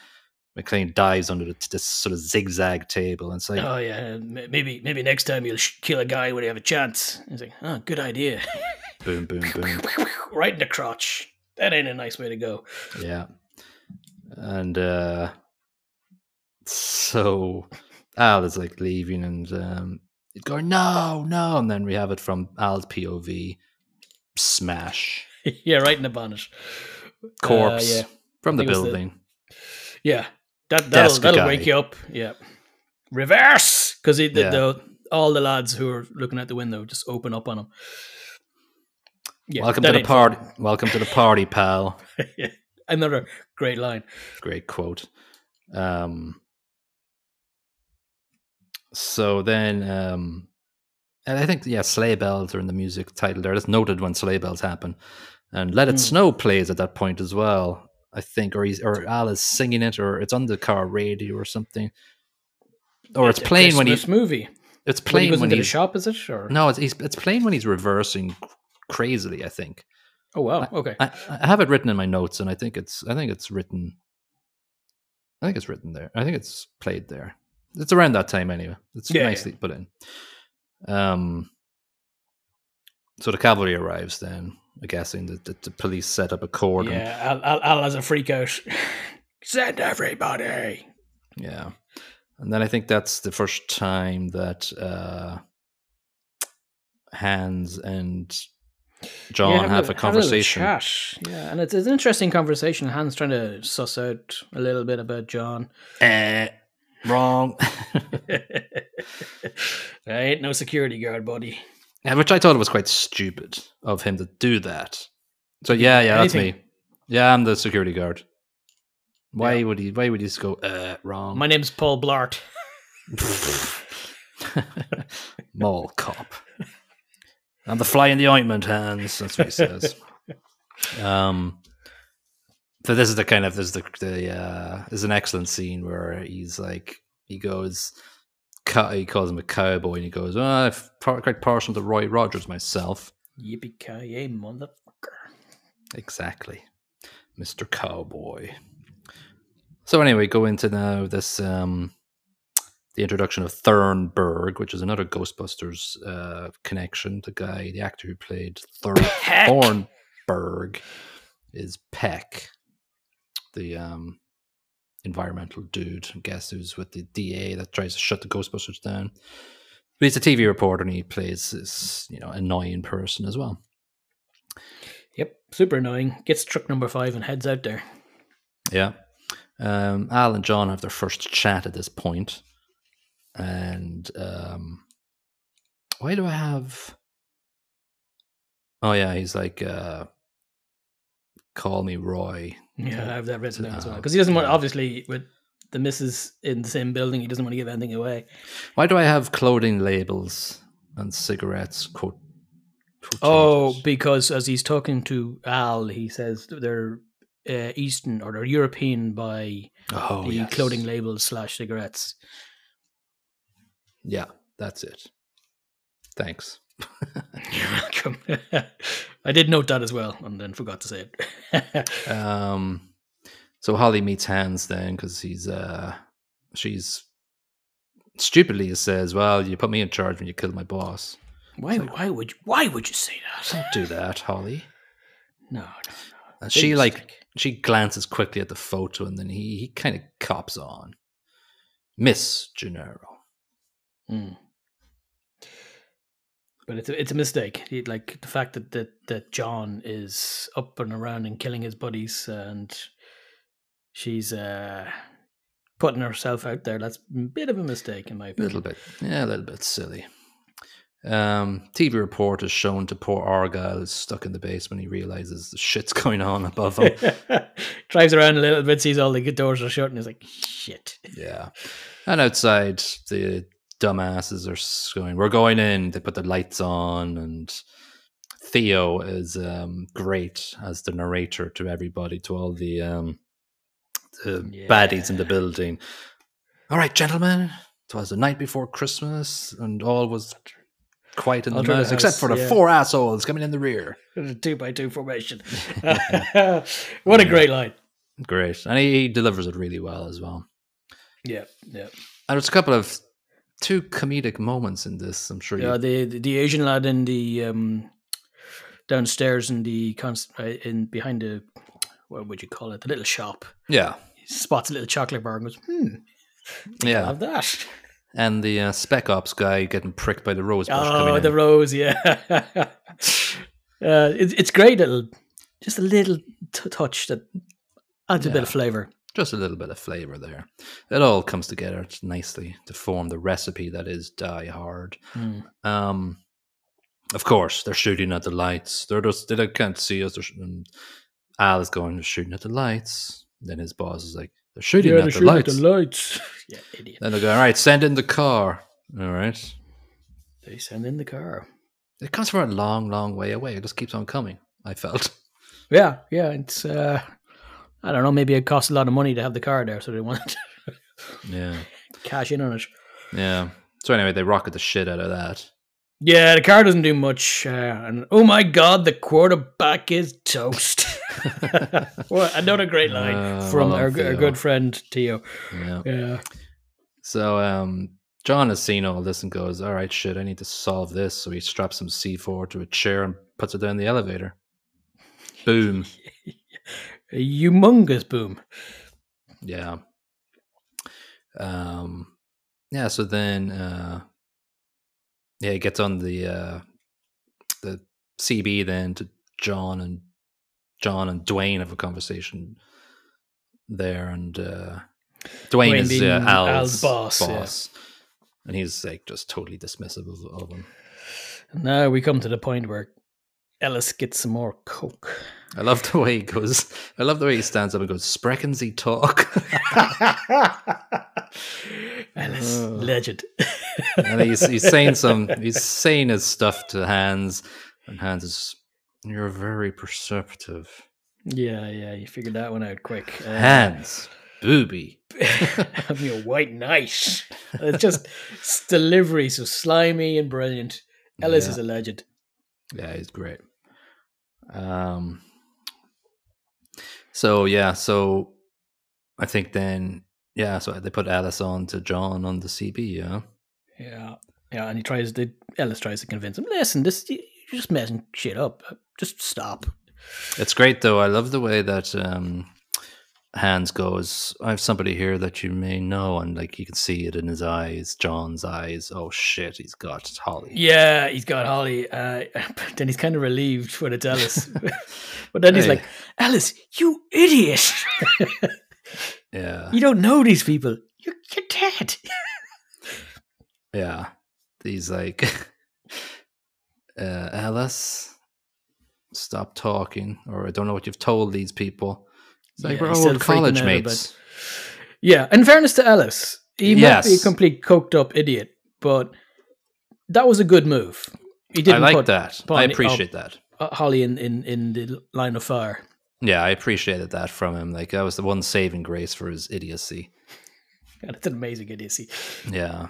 McClane dives under the, this sort of zigzag table, and it's like, Oh yeah, maybe maybe next time you'll sh- kill a guy when you have a chance. He's like, oh, good idea. boom, boom, boom. right in the crotch. That ain't a nice way to go. Yeah, and uh so Al is like leaving, and um going, no, no, and then we have it from Al's POV, smash. yeah, right in the bonnet. corpse Uh, yeah, from the was the- building. yeah. That that'll, that'll wake you up. Yeah. Reverse, because the, Yeah. the all the lads who are looking out the window just open up on him. Yeah, Welcome to the party. Welcome to the party, pal. fun. Another great line. Great quote. Um, so then, um, and I think yeah, sleigh bells are in the music title there. It's noted when sleigh bells happen, and "Let It Hmm. Snow" plays at that point as well. I think, or he's or Al is singing it, or it's on the car radio or something, or it's playing when he Christmas movie. it's When he playing when into the he's shop, is it? Or no, it's he's, it's playing when he's reversing crazily. I think oh wow, okay. I, I have it written in my notes, and I think it's I think it's written. I think it's written there. I think it's played there. It's around that time anyway. It's Yeah, nicely put in. Um. So the cavalry arrives then. I'm guessing that the, the police set up a cordon. yeah, Al, Al, Al has a freak out. Send everybody. Yeah. And then I think that's the first time that uh, Hans and John Yeah, have, a little conversation. chat. Yeah, and it's, it's an interesting conversation. Hans trying to suss out a little bit about John. Eh, wrong. I ain't no security guard, buddy. Yeah, which I thought was quite stupid of him to do that. So yeah, yeah, that's me. Yeah, I'm the security guard. Why Yeah. would he? Why would he just go uh, wrong? My name's Paul Blart. Mall cop. I'm the fly in the ointment, Hans. That's what he says. um, so this is the kind of this is the the uh, is an excellent scene where he's like he goes, co- he calls him a cowboy, and he goes, oh, I've par- quite partial to Roy Rogers myself. Yippee ki motherfucker. Exactly, Mister Cowboy. So anyway, go into now this um, the introduction of Thornburg, which is another Ghostbusters uh, connection. The guy, the actor who played Peck. Thornburg, is Peck, the um, environmental dude. I guess who's with the DA that tries to shut the Ghostbusters down. But he's a TV reporter, and he plays this you know annoying person as well. Yep, super annoying. Gets truck number five and heads out there. Yeah. Um, Al and John have their first chat at this point. And um, why do I have. Oh, yeah, he's like, uh, call me Roy. Yeah, I have that written down as well. Because he doesn't want, obviously, with the missus in the same building, he doesn't want to give anything away. Why do I have clothing labels and cigarettes? Quote, Oh, because as he's talking to Al, he says they're uh, Eastern or they're European by oh the yes. clothing labels slash cigarettes. Yeah, that's it. Thanks. You're welcome. I did note that as well and then forgot to say it. Um, so Holly meets Hans then because he's uh, she's stupidly says, "Well, you put me in charge when you killed my boss." why? Why would you? Why would you say that? Don't do that, Holly. No, no, And Big she like she glances quickly at the photo and then he he kind of cops on. Miss Gennaro. Mm. But it's a, it's a mistake. He, like the fact that, that that John is up and around and killing his buddies, and she's uh, putting herself out there. That's a bit of a mistake, in my opinion. A little bit, yeah, a little bit silly. Um, TV report is shown to poor Argyle is stuck in the basement. He realizes the shit's going on above him. Drives around a little bit, sees all the doors are shut, and he's like, "Shit." Yeah. And outside, the dumbasses are going, We're going in. They put the lights on. And Theo is um, great as the narrator to everybody, to all the, um, the baddies in the building. All right, gentlemen. It was the night before Christmas, and all was quiet in the house, except for the yeah. four assholes coming in the rear. A two by two formation. what a great line. Great. And he, he delivers it really well as well. Yeah, yeah. And there's a couple of two comedic moments in this. I'm sure Yeah, you. the the, the Asian lad in the um, downstairs in the const- uh, in behind the what would you call it? The little shop. Yeah. He spots a little chocolate bar and goes, "Hmm, Yeah. have that." and the uh, spec ops guy getting pricked by the rose bush Oh, the in. rose, yeah. uh, it's it's great little, just a little t- touch that adds a bit of flavor. Just a little bit of flavor there. It all comes together nicely to form the recipe that is Die Hard. Mm. Um, of course, they're shooting at the lights. They're just they can't see us. Sh- and Al is going, they're shooting at the lights. Then his boss is like, they're shooting Yeah, at they're the shooting at lights. the lights. yeah, idiot. Then they go, all right, send in the car. All right. They send in the car. It comes from a long, long way away. It just keeps on coming. I felt. Yeah, yeah. It's uh, I don't know. Maybe it costs a lot of money to have the car there, so they want to Yeah. cash in on it. Yeah. So anyway, they rocket the shit out of that. Yeah, the car doesn't do much. Uh, and oh my god, the quarterback is toast. well, another great line Uh, from well our, our good friend Theo. Yeah. Yeah, So um, John has seen all this and goes, "All right, shit, I need to solve this." So he straps some C4 to a chair and puts it down the elevator. Boom. A humongous boom. Yeah. Um. Yeah. So then, uh, yeah, he gets on the uh, the CB then to John and John and Dwayne have a conversation there, and uh, Dwayne, Dwayne is uh, Al's, Al's boss, yeah. and he's like just totally dismissive of, of him. Now we come to the point where Ellis gets some more coke. I love the way he goes. I love the way he stands up and goes, "Sprechen Sie talk," Ellis, Oh. legend. and he's he's saying some he's saying his stuff to Hans, and Hans is, "You're very perceptive." yeah, yeah, you figured that one out quick. Uh, Hans, booby. Me a white knight. It's just it's delivery so slimy and brilliant. Ellis Yeah. is a legend. Yeah, he's great. Um. So yeah, so I think then yeah, so they put Ellis on to John on the CB. Yeah, Yeah, yeah, and he tries to Ellis tries to convince him. Listen, this you- you're just messing shit up. Just stop. it's great though. I love the way that um Hans goes. I have somebody here that you may know, and like you can see it in his eyes, John's eyes. Oh shit, he's got Holly. Yeah, he's got Holly. Uh, but then he's kind of relieved when it's Ellis. but then he's Hey. like, Ellis, you idiot! Yeah, you don't know these people. You're, you're dead. yeah. He's like, uh, Ellis, stop talking, or I don't know what you've told these people. It's like Yeah, we're old college mates. Yeah, in fairness to Ellis, he might be a complete coked up idiot, but that was a good move. He didn't I like put that. I appreciate that. uh, Holly in, in, in the line of fire. Yeah, I appreciated that from him. Like that was the one saving grace for his idiocy. God, it's an amazing idiocy. Yeah.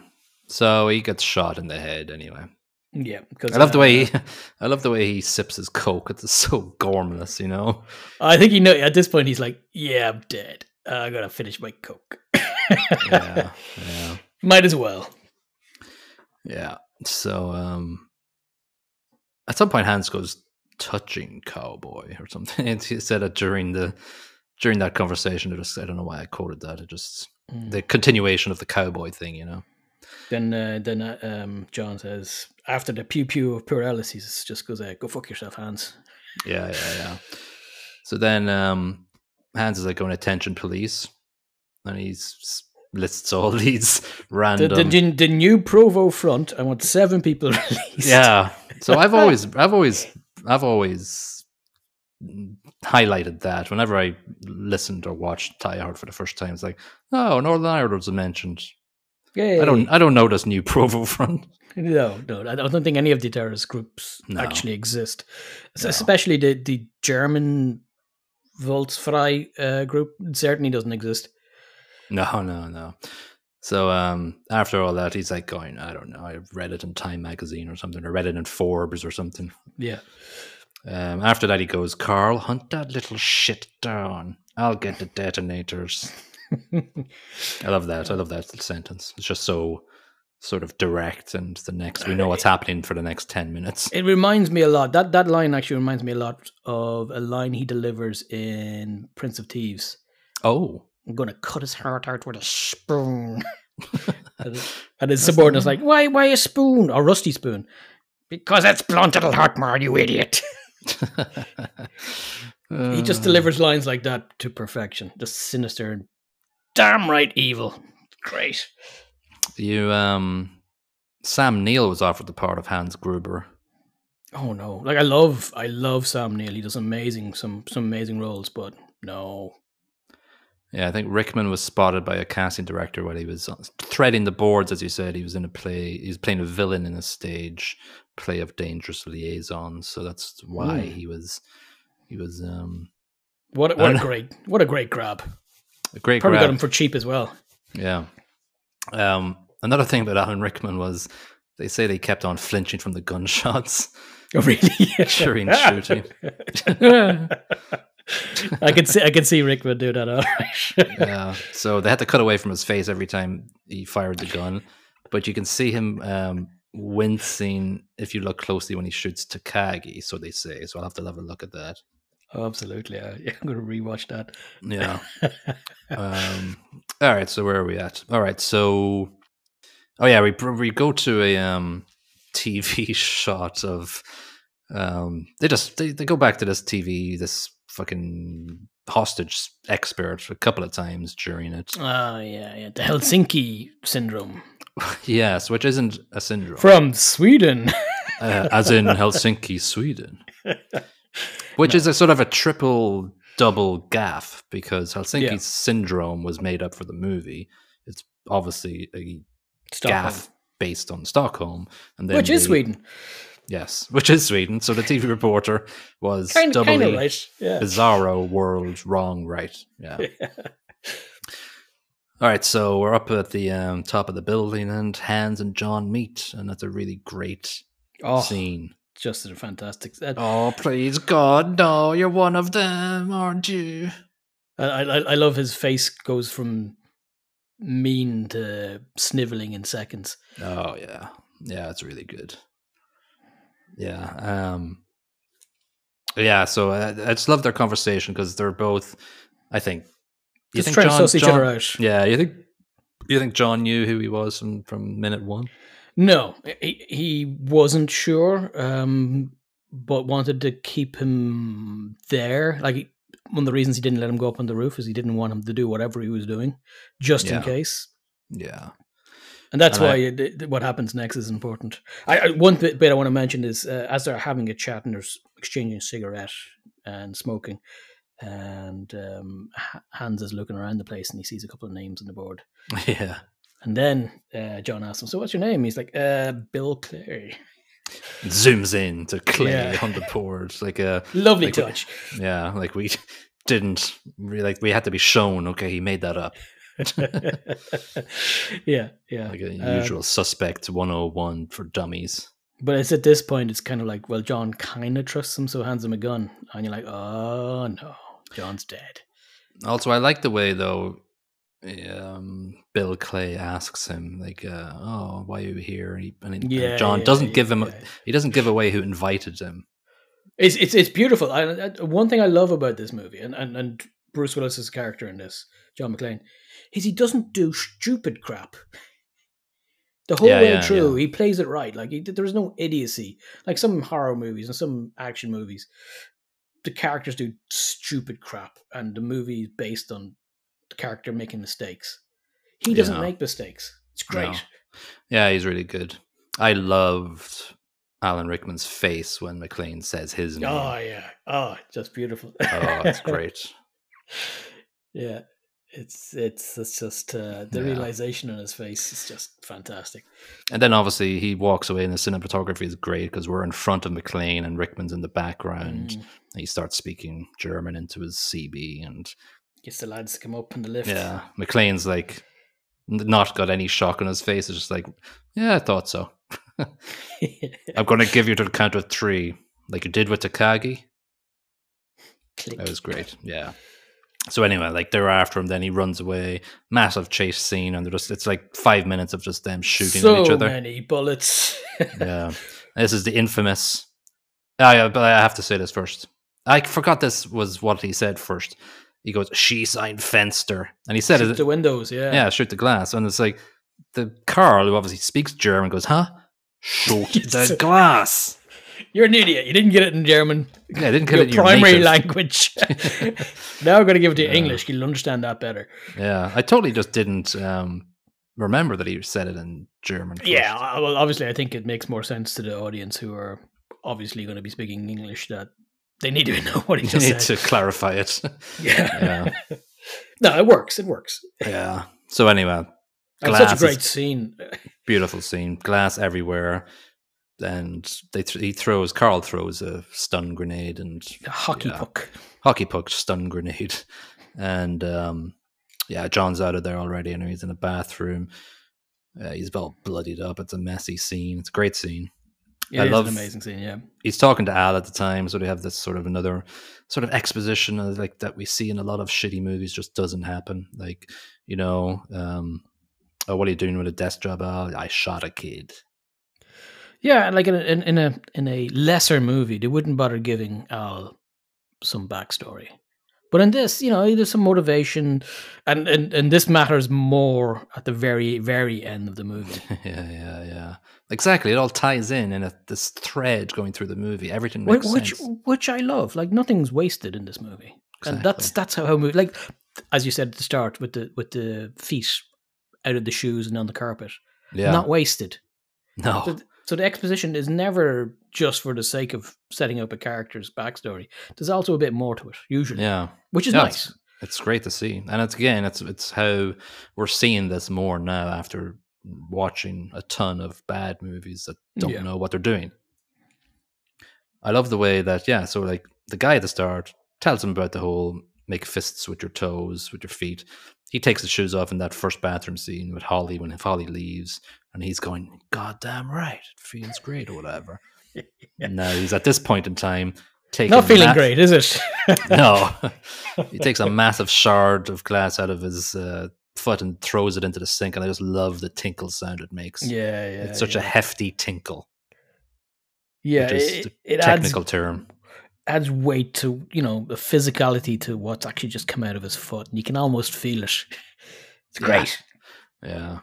So he gets shot in the head anyway. Yeah, because I love the uh, way he, I love the way he sips his coke. It's so gormless, you know. I think he know at this point he's like, yeah, I'm dead. Uh, I gotta finish my coke. Yeah, yeah, Might as well. yeah. So um, at some point, Hans goes touching cowboy or something. And he said it during the during that conversation. It just I don't know why I quoted that. It just Mm. the continuation of the cowboy thing, you know. Then uh, then uh, um, John says after the pew pew of he just goes, uh, "Go fuck yourself, Hans." Yeah, yeah, yeah. So then um, Hans is like going attention police, and he's lists all these random. the, the, the new Provo front. I want seven people released. yeah. So I've always, I've always, I've always highlighted that whenever I listened or watched Die Hard for the first time. It's like, oh, Northern Ireland was mentioned. Yay. I don't, I don't know this new Provo front. No, no, I don't think any of the terrorist groups No. actually exist. No. Especially the the German Volksfrei uh, group certainly doesn't exist. No, no, no. So um, after all that, he's like going, I don't know, I read it in Time magazine or something, or read it in Forbes or something. Yeah. Um, after that, he goes, Carl, hunt that little shit down. I'll get the detonators. I love that. I love that sentence. It's just so sort of direct, and the next we know what's happening for the next ten minutes. It reminds me a lot. That that line actually reminds me a lot of a line he delivers in Prince of Thieves. Oh, I'm gonna cut his heart out with a spoon. and and his subordinate's like, "Why? Why a spoon? A rusty spoon? Because it's blunt. It'll hurt more. You idiot." He just Uh, delivers lines like that to perfection. Just sinister and damn right evil. Great. you. Um, Sam Neill was offered the part of Hans Gruber. Oh no! Like I love, I love Sam Neill. He does amazing, some some amazing roles. But no, Yeah, I think Rickman was spotted by a casting director while he was threading the boards, as you said. He was in a play. He was playing a villain in a stage play of Dangerous Liaisons, so that's why Mm. he was he was um, What what a know. great what a great grab. A great Probably grab. got him for cheap as well. Yeah. Um, another thing about Alan Rickman was they say they kept on flinching from the gunshots. Oh, really? During shooting. I could see I could see Rickman do that. All right. yeah. So they had to cut away from his face every time he fired the gun. But you can see him um, wincing if you look closely when he shoots Takagi, so they say. So I'll have to have a look at that. Oh, absolutely. Yeah, I'm going to rewatch that. Yeah. um, all right. So where are we at? All right. So, oh yeah, we we go to a um, TV shot of um, they just they, they go back to this TV this fucking hostage expert a couple of times during it. Ah, yeah, yeah. The Helsinki syndrome yes, which isn't a syndrome, from Sweden. uh, as in Helsinki, Sweden, which is a sort of a triple double gaff because Helsinki Yeah. syndrome was made up for the movie. It's obviously a Stockholm. gaff based on Stockholm, and then Which is Sweden. Yes, which is Sweden. So the TV reporter was Kind of, doubly kind of right. Yeah. bizarro world wrong right. Yeah. All right, so we're up at the um, top of the building, and Hans and John meet, and that's a really great Oh, scene. Just a fantastic. Uh, Oh, please God, no! You're one of them, aren't you? I, I, I love his face goes from mean to sniveling in seconds. Oh yeah, yeah, it's really good. Yeah, um, yeah. So I, I just love their conversation because they're both, I think, you Just think trying John- to suss each John- other out. Yeah, you think you think John knew who he was from from minute one? No, he, he wasn't sure, um, but wanted to keep him there. Like he, one of the reasons he didn't let him go up on the roof is he didn't want him to do whatever he was doing, just Yeah. in case. Yeah, And that's And why I- it, it- what happens next is important. I, I one bit, bit I want to mention is uh, as they're having a chat and they're exchanging a cigarette and smoking, and um, Hans is looking around the place and he sees a couple of names on the board. yeah. And then uh, John asks him, "So what's your name?" He's like, uh, "Bill Clary." Zooms in to Clay Yeah. on the board, like a Lovely Like- touch. yeah, like we didn't really like we had to be shown. Okay, he made that up, yeah, yeah. like a Um, usual suspect 101 for dummies. But it's at this point, it's kind of like, well, John kind of trusts him, so hands him a gun, and you're like, oh no, John's dead. Also, I like the way though. Um, Bill Clay asks him like, uh, "Oh, why are you here?" And, he, and Yeah, John yeah, doesn't yeah, give him. yeah. He doesn't give away who invited him. It's it's it's beautiful. I, I, one thing I love about this movie, and, and and Bruce Willis's character in this, John McClane, is he doesn't do stupid crap. The whole way through, he plays it right. Like he, there's no idiocy. Like some horror movies and some action movies, the characters do stupid crap, and the movie is based on character making mistakes. He doesn't Yeah. make mistakes. It's great. No. Yeah, he's really good. I loved Alan Rickman's face when McClane says his name. Oh yeah. Oh, just beautiful. oh, it's great. Yeah, it's it's it's just uh, the Yeah. realization on his face is just fantastic. And then obviously he walks away, and the cinematography is great because we're in front of McClane and Rickman's in the background. Mm. He starts speaking German into his CB, and Gets the lads to come up in the lift. yeah, McClane's like not got any shock on his face. It's just like, yeah, I thought so. I'm going to give you to the count of three, like you did with Takagi. Click. That was great. Yeah. So anyway, like they're after him, then he runs away. Massive chase scene, and they're just it's like five minutes of just them shooting so at each other. So many bullets. yeah. This is the infamous. Ah, yeah, but I have to say this first. I forgot this was what he said first. He goes, "She signed Fenster," and he said Shoot the windows. Yeah. yeah, shoot the glass, and it's like the Carl, who obviously speaks German, goes, "Huh? Shoot the glass." You're an idiot. You didn't get it in German. Yeah, I didn't get Your it in your primary native. language. now I'm going to give it to you Yeah. English. You'll understand that better. Yeah, I totally just didn't um, remember that he said it in German. First. Yeah. Well, obviously, I think it makes more sense to the audience who are obviously going to be speaking English that they need to know what he just need said. to clarify it. Yeah. Yeah. No, it works. It works. Yeah. So anyway, And such a great scene. beautiful scene. Glass everywhere, and they th- he throws. Carl throws a stun grenade and A hockey Yeah. puck. hockey puck stun grenade, and um, yeah, John's out of there already, and he's in a bathroom. Uh, he's all bloodied up. It's a messy scene. It's a great scene. Yeah, I love- an amazing scene. Yeah. he's talking to Al at the time, so they have this sort of another sort of exposition of like that we see in a lot of shitty movies just doesn't happen. Like, you know, um, oh, what are you doing with a desk job, Al? I shot a kid. Yeah, and like in a, in, in a in a lesser movie, they wouldn't bother giving Al some backstory. But in this, you know, there's some motivation, and, and and this matters more at the very very end of the movie. yeah, yeah, yeah. Exactly. It all ties in in a, this thread going through the movie. Everything which sense. which I love. Like nothing's wasted in this movie, and that's that's how a movie. Like as you said at the start, with the with the feet out of the shoes and on the carpet, Yeah. not wasted. no. So, the exposition is never just for the sake of setting up a character's backstory. There's also a bit more to it, usually, Yeah. which is Yeah, nice. It's, it's great to see, and it's again, it's it's how we're seeing this more now after watching a ton of bad movies that don't Yeah. know what they're doing. I love the way that yeah, so like the guy at the start tells him about the whole make fists with your toes, with your feet. He takes his shoes off in that first bathroom scene with Holly when Holly leaves, and he's going, "God damn right, it feels great" or whatever. And now he's at this point in time taking Not feeling ma- great, is it? no. he takes a massive shard of glass out of his uh, foot and throws it into the sink, and I just love the tinkle sound it makes. yeah, yeah. it's such a hefty tinkle, yeah. It, it adds technical term. Adds weight to you know the physicality to what's actually just come out of his foot, and you can almost feel it. It's great. Yeah.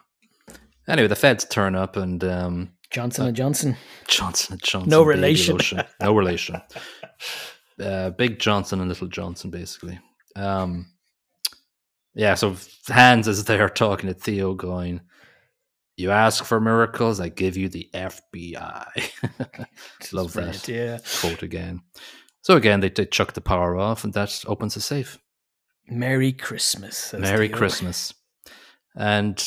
Anyway, the feds turn up, and um, Johnson and Johnson. Johnson and Johnson, No relation. no relation. Uh, Big Johnson and Little Johnson, basically. Um, yeah, so Hans is there talking to Theo, going, "You ask for miracles, I give you the FBI." Love that Yeah. quote again. So again, they, they chuck the power off, and that opens the safe. Merry Christmas. Merry Christmas. And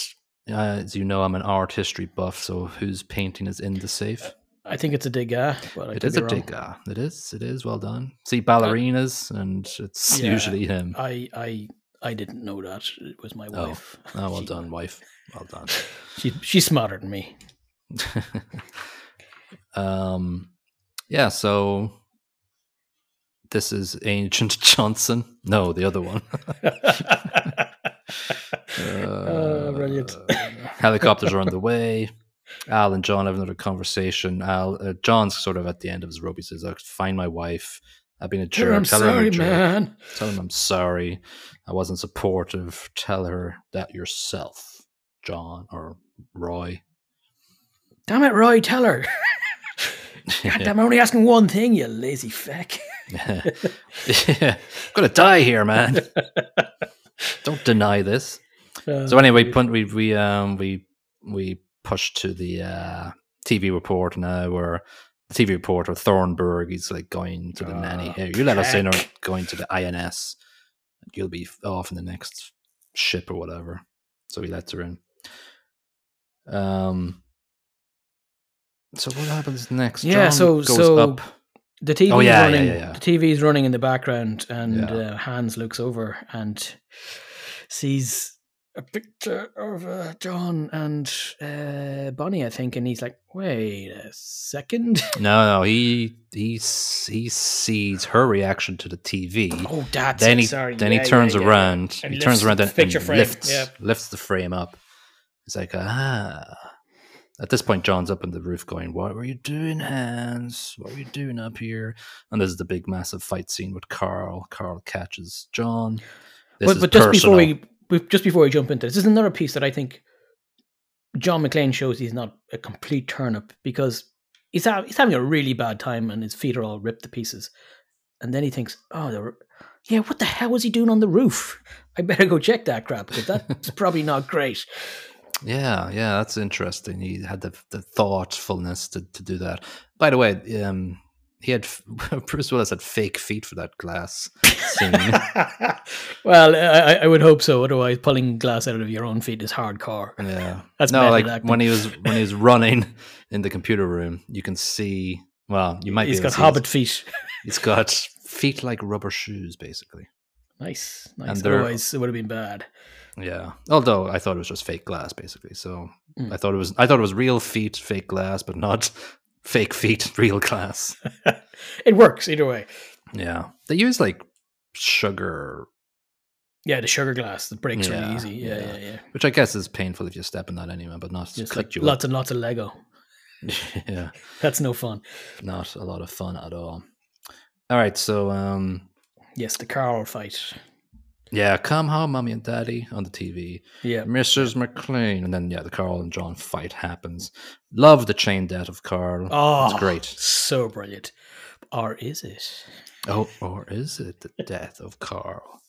uh, as you know, I'm an art history buff, so whose painting is in the safe? I think it's a Degas, It is a. Degas. It is. It is well done. See ballerinas, and it's Yeah. usually him. I I I didn't know that. It was my Oh. wife. Oh, well She- done, wife. Well done. She she's smarter than me. um, yeah. So this is Ancient Johnson. No, the other one. Oh, brilliant. Uh, helicopters are on the way. Al and John have another conversation. Al, uh, John's sort of at the end of his rope. He says, "I'll find my wife. I've been a jerk. I'm Tell her I'm sorry, a jerk. man. Tell him I'm sorry. I wasn't supportive. Tell her that yourself, John or Roy." Damn it, Roy, tell her. God damn, I'm only asking one thing, you lazy feck. yeah. I'm gonna die here, man. Don't deny this. So anyway, Uh, punt, we we um we we push to the uh, TV report now, where the TV reporter Thornburg is like going to the nanny. Ah, Here, you let us in, or going to the INS. You'll be off in the next ship or whatever. So he lets her in. Um. So what happens next? Yeah, John so- goes so- up. The TV Oh, yeah, running. yeah, yeah. The TV's running in the background, and uh, Hans looks over and sees a picture of uh, John and uh, Bonnie, I think, and he's like, "Wait a second. No, no, he he he sees her reaction to the TV. oh, that's then he sorry. then Yeah, he turns yeah, yeah, around. And he turns around and, and lifts lifts the frame up. He's like, ah. At this point, John's up on the roof going, What were you doing, Hans? What were you doing up here? And this is the big, massive fight scene with Carl. Carl catches John. This but but just personal. before we just before we jump into this, this is another piece that I think John McClane shows he's not a complete turnip because he's ha- he's having a really bad time and his feet are all ripped to pieces, and then he thinks, oh, yeah, what the hell was he doing on the roof? I better go check that crap because that's probably not great. Yeah, yeah, that's interesting. He had the the thoughtfulness to, to do that. By the way, um, he had Bruce Willis had fake feet for that glass scene. well, I, I would hope so. Otherwise, pulling glass out of your own feet is hardcore. yeah, That's no, like acting. when he was when he was running in the computer room, you can see. Well, you might. He's got hobbit feet. His, he's got feet like rubber shoes, basically. Nice, And nice. they're- Otherwise, it would have been bad. Yeah. Although I thought it was just fake glass, basically. So Mm. I thought it was I thought it was real feet, fake glass, but not fake feet, real glass. It works either way. Yeah. They use like sugar, Yeah, the sugar glass that breaks really easy. Yeah, yeah. yeah, yeah. which I guess is painful if you step in that anyway, but not Just cut like you lots and lots of Lego. yeah. That's no fun. Not a lot of fun at all. All right, so um Yes, the Carl fight. Yeah, come home, mommy and daddy on the TV. Yeah, Mrs. McClane. And then yeah, the Carl and John fight happens. Love the chain death of Carl. Oh, it's great. So brilliant. Or is it? Oh, or is it the death of Carl?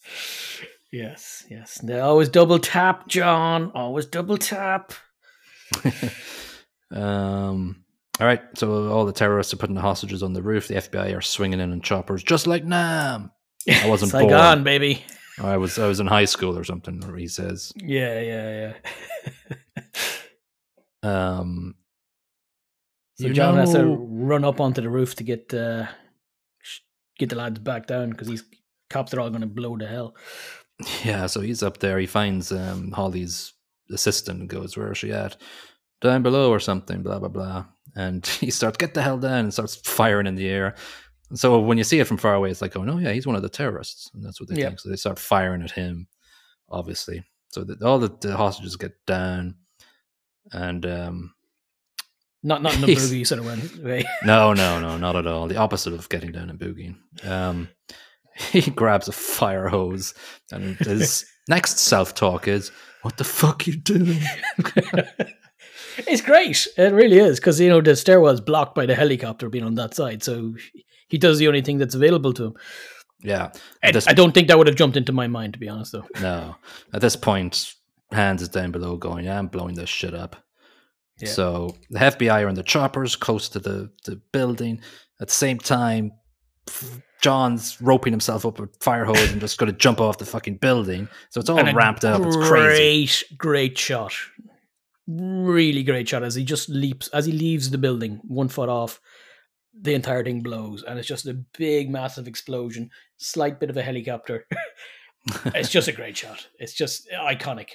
Yes, yes. They always double tap, John. Always double tap. um, all right, so all the terrorists are putting the hostages on the roof. The FBI are swinging in on choppers, just like Nam. I wasn't born. Saigon, baby. I was I was in high school or something. Or he says, Yeah, yeah, yeah. um, So John has to run up onto the roof to get uh, get the lads back down because these cops are all going to blow to hell. yeah. So he's up there. He finds um, Holly's assistant and goes, "Where is she at? Down below or something." Blah blah blah. And he starts get the hell down and starts firing in the air. So when you see it from far away, it's like, oh no, yeah, he's one of the terrorists, and that's what they think. So they start firing at him, obviously. So that all the, the hostages get down, and um, Not not in the He's- boogie sort of went. No, no, no, not at all. The opposite of getting down and boogieing. Um, he grabs a fire hose, and his next self talk is, "What the fuck you doing?" it's great. It really is because you know the stairwell's blocked by the helicopter being on that side, so he does the only thing that's available to him. Yeah, I, this- I don't think that would have jumped into my mind to be honest, though. no. At this point, Hans is down below, going, "Yeah, I'm blowing this shit up." Yeah. So the FBI are in the choppers close to the, the building. At the same time, John's roping himself up with fire hose and just going to jump off the fucking building. So it's all And ramped up. It's crazy. Great, great shot. Really great shot as he just leaps as he leaves the building, one foot off. The entire thing blows, and it's just a big, massive explosion. Slight bit of a helicopter. it's just a great shot. It's just iconic.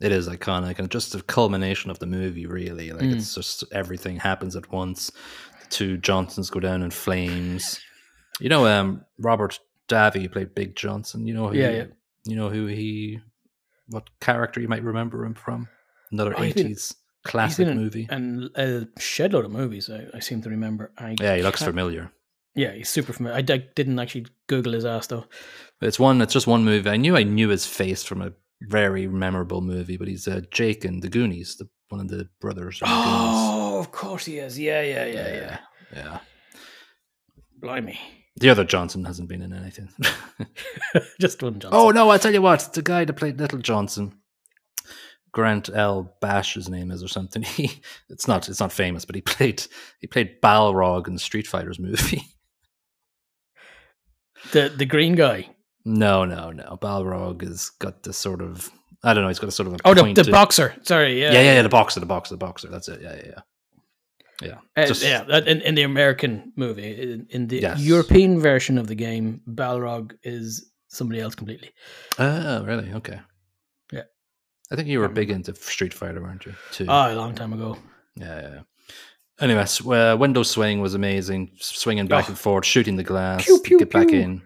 It is iconic and just the culmination of the movie, really. Like Mm. it's just everything happens at once. The two Johnsons go down in flames. You know, um, Robert Davi played Big Johnson. You know, who, Yeah, yeah. You know who he, what character you might remember him from? Another Oh, he's eighties classic in- movie. and a shed load of movies. I, I seem to remember. I yeah, he looks familiar. Yeah, he's super familiar. I di- didn't actually Google his ass though. It's one. It's just one movie. I knew I knew his face from a very memorable movie, but he's uh, Jake in the Goonies, the one of the brothers. in the Goonies. Oh, of course he is. Yeah, yeah, yeah, yeah. yeah. Blimey, The other Johnson hasn't been in anything. just one Johnson. oh no! I tell you what, it's the guy that played Little Johnson, Grant L. Bash, his name is or something. He it's not it's not famous, but he played he played Balrog in the Street Fighters movie. the the green guy. no, no, no. Balrog has got this sort of I don't know. He's got a sort of a Oh, the, the boxer. Sorry, yeah, Yeah, yeah, yeah. The boxer, the boxer, the boxer. That's it. Yeah, yeah, yeah. Yeah. Uh, Just- yeah, in, in the American movie, in, in the Yes. European version of the game, Balrog is somebody else completely. Oh, really? Okay. Yeah. I think you were big into Street Fighter, weren't you? Too. Oh, a long time ago. Yeah, yeah. yeah. Anyways, uh, window swing was amazing. Swinging back Oh. and forth, shooting the glass, Pew, pew, get back in.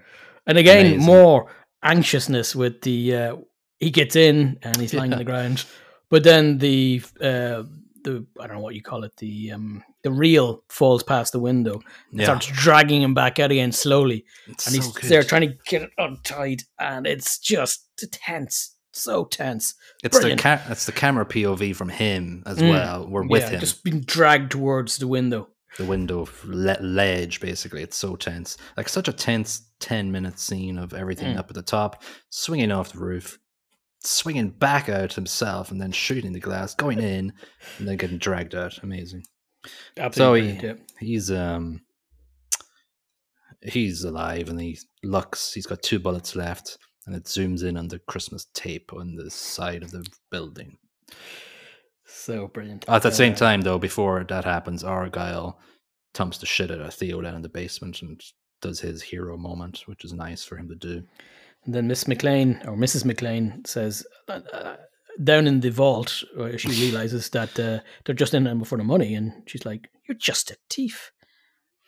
And again, Amazing. more anxiousness with the uh, he gets in and he's lying on the ground, but then the uh, the I don't know what you call it the um, the reel falls past the window, and Yeah, starts dragging him back out again slowly, it's and he's good. there trying to get it untied, and it's just tense, so tense. It's the ca- it's the camera POV from him as Mm. well. We're with yeah, him. just being dragged towards the window. the window le- ledge basically it's so tense like such a tense 10 minute scene of everything Mm. up at the top swinging off the roof swinging back out himself and then shooting the glass going in and then getting dragged out amazing Absolutely, So he- brilliant, he's um he's alive and he looks. He's got two bullets left, and it zooms in on the Christmas tape on the side of the building. So brilliant. At the same Uh, time, though, before that happens, Argyle thumps the shit out of Theo down in the basement and does his hero moment, which is nice for him to do. And then Miss McClane or Mrs. McClane says, uh, uh, down in the vault, she realizes that uh, they're just in there for the money, and she's like, "You're just a thief."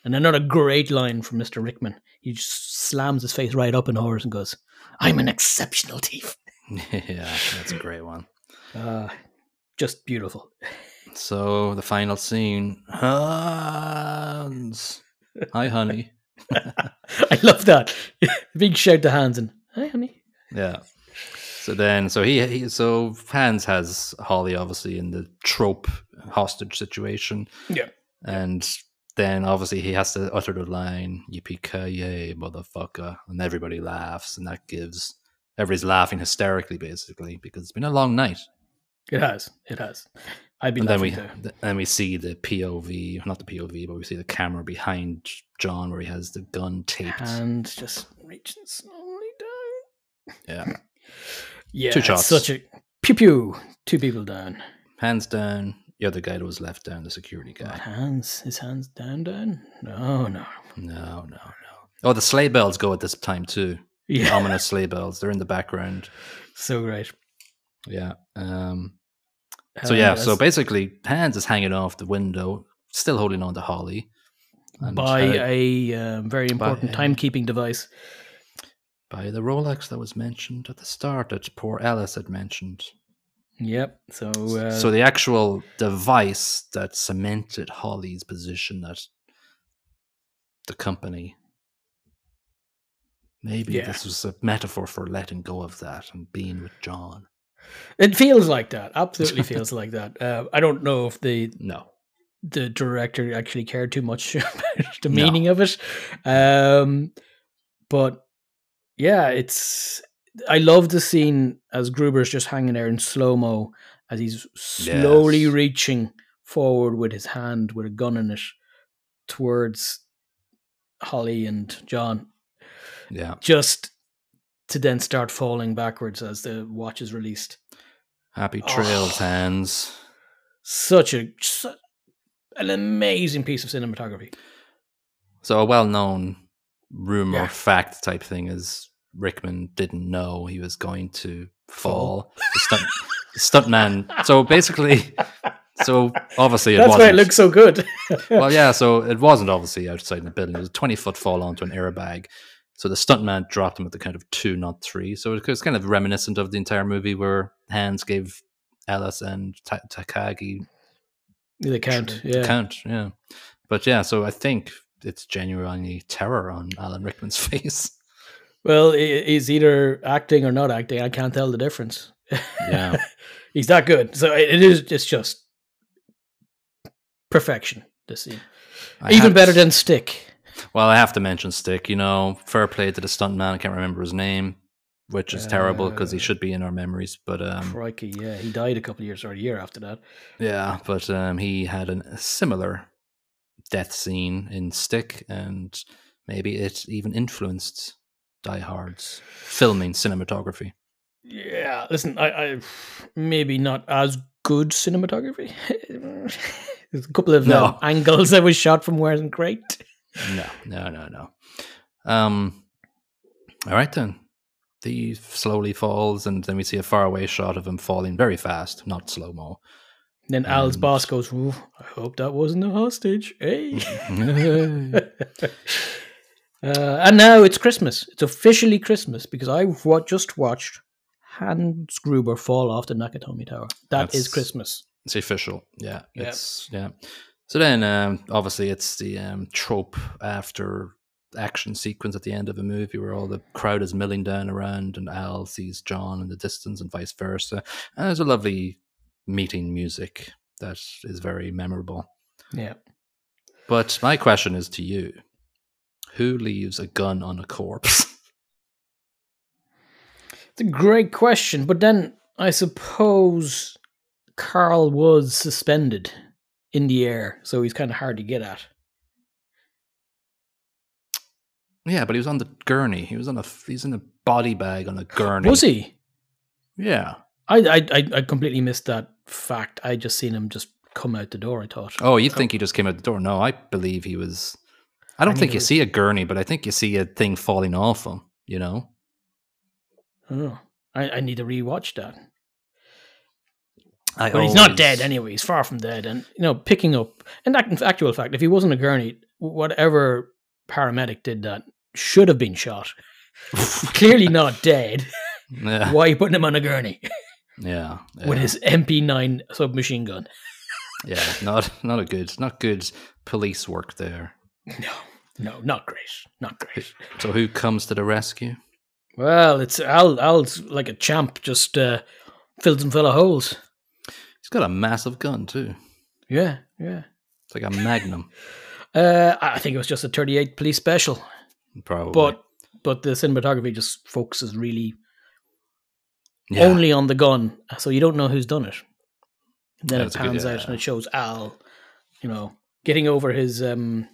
And another great line from Mister Rickman. He just slams his face right up in hers and goes, "I'm an exceptional thief." yeah, that's a great one. Uh, just beautiful. So the final scene, Hans. Hi, honey. I love that big shout to Hans and "Hi, honey." Yeah. So then, so he, he, so Hans has Holly obviously in the trope hostage situation, Yeah. and then obviously he has to utter the line "Yippee motherfucker!" and everybody laughs, and that gives everybody's laughing hysterically, basically, because it's been a long night. It has. It has. I've been. and then we too. then we see the POV, not the POV, but we see the camera behind John where he has the gun taped. and just reaching slowly down. Yeah, Yeah, Two shots. Such a pew pew. Two people down. hands down. The other guy that was left down, the security guy. hands? His hands down, down? No, no. No, no, no. Oh, the sleigh bells go at this time too. The Yeah, ominous sleigh bells. They're in the background. so great. Yeah. Um. So yeah. And So basically, Hans is hanging off the window, still holding on to Holly. And by uh, a um, very important a- timekeeping device. by the Rolex that was mentioned at the start that poor Ellis had mentioned. Yep. So, uh, so the actual device that cemented Holly's position at the company. Maybe Yeah. this was a metaphor for letting go of that and being with John. it feels like that. Absolutely feels like that. Uh, I don't know if the No. the director actually cared too much about the No. meaning of it. Um, but yeah, it's. I love the scene as Gruber's just hanging there in slow mo as he's slowly Yes. reaching forward with his hand with a gun in it towards Holly and John, Yeah. just to then start falling backwards as the watch is released. Happy oh. trails, Oh. hands. Such a su- an amazing piece of cinematography. So a well-known rumor, Yeah. fact type thing is Rickman didn't know he was going to fall. the stunt, stuntman. So basically, so obviously it That's wasn't. why it looks so good. well, yeah. So it wasn't obviously outside in the building. It was a twenty-foot fall onto an airbag. So the stuntman dropped him at the count of two, not three. So it was kind of reminiscent of the entire movie where Hans gave Ellis and Ta- Takagi the count, the yeah. count, yeah. But yeah, so I think it's genuinely terror on Alan Rickman's face. Well, he's either acting or not acting. I can't tell the difference. Yeah. he's that good. So it is. It's just perfection. This scene, I even better than Stick. Well, I have to mention Stick. You know, fair play to the stuntman. I can't remember his name, which is terrible because he Uh, should be in our memories. But um, Crikey, yeah, he died a couple of years or a year after that. yeah, but um, he had an, a similar death scene in Stick, and maybe it even influenced Die Hard's filming cinematography. Yeah, listen, I, I maybe not as good cinematography. There's a couple of No. um, angles that was shot from weren't great. No, no, no, no. Um, all right then. He slowly falls, and then we see a faraway shot of him falling very fast, not slow mo. Then Al's And- boss goes, "Ooh, I hope that wasn't a hostage. Hey. uh, and now it's Christmas. It's officially Christmas because I've wa- just watched Hans Gruber fall off the Nakatomi Tower. That is That's- Christmas. it's official. Yeah, it's yeah. So then, um, obviously, it's the um, trope after action sequence at the end of a movie where all the crowd is milling down around, and Al sees John in the distance, and vice versa. And there's a lovely meeting music that is very memorable. Yeah. But my question is to you: Who leaves a gun on a corpse? It's a great question, but then I suppose Carl was suspended in the air, so he's kind of hard to get at. Yeah, but he was on the gurney. He was on a he's in a body bag on a gurney. Was he? Yeah. I, I I I completely missed that fact. I just seen him just come out the door. I thought. Oh, you think oh. he just came out the door? No, I believe he was. I don't I think you see a gurney, but I think you see a thing falling off him. You know. Oh, I, I need to rewatch that. I But he's not dead anyway. He's far from dead. And you know, picking up and that in actual fact, if he wasn't a gurney, whatever paramedic did that should have been shot. Clearly not dead. Yeah. Why are you putting him on a gurney Yeah. with his MP9 submachine gun? Yeah, not not a good, not good police work there. No, no, not great, not great. So who comes to the rescue? Well, it's Al. Al's like a champ, just uh, fills full of holes. He's got a massive gun too. Yeah, yeah. It's like a magnum, Uh, I think it was just a 38 police special, probably. but but the cinematography just focuses really yeah. only on the gun, so you don't know who's done it. And then That's it a good- pans out and it shows Al, you know, getting over his um,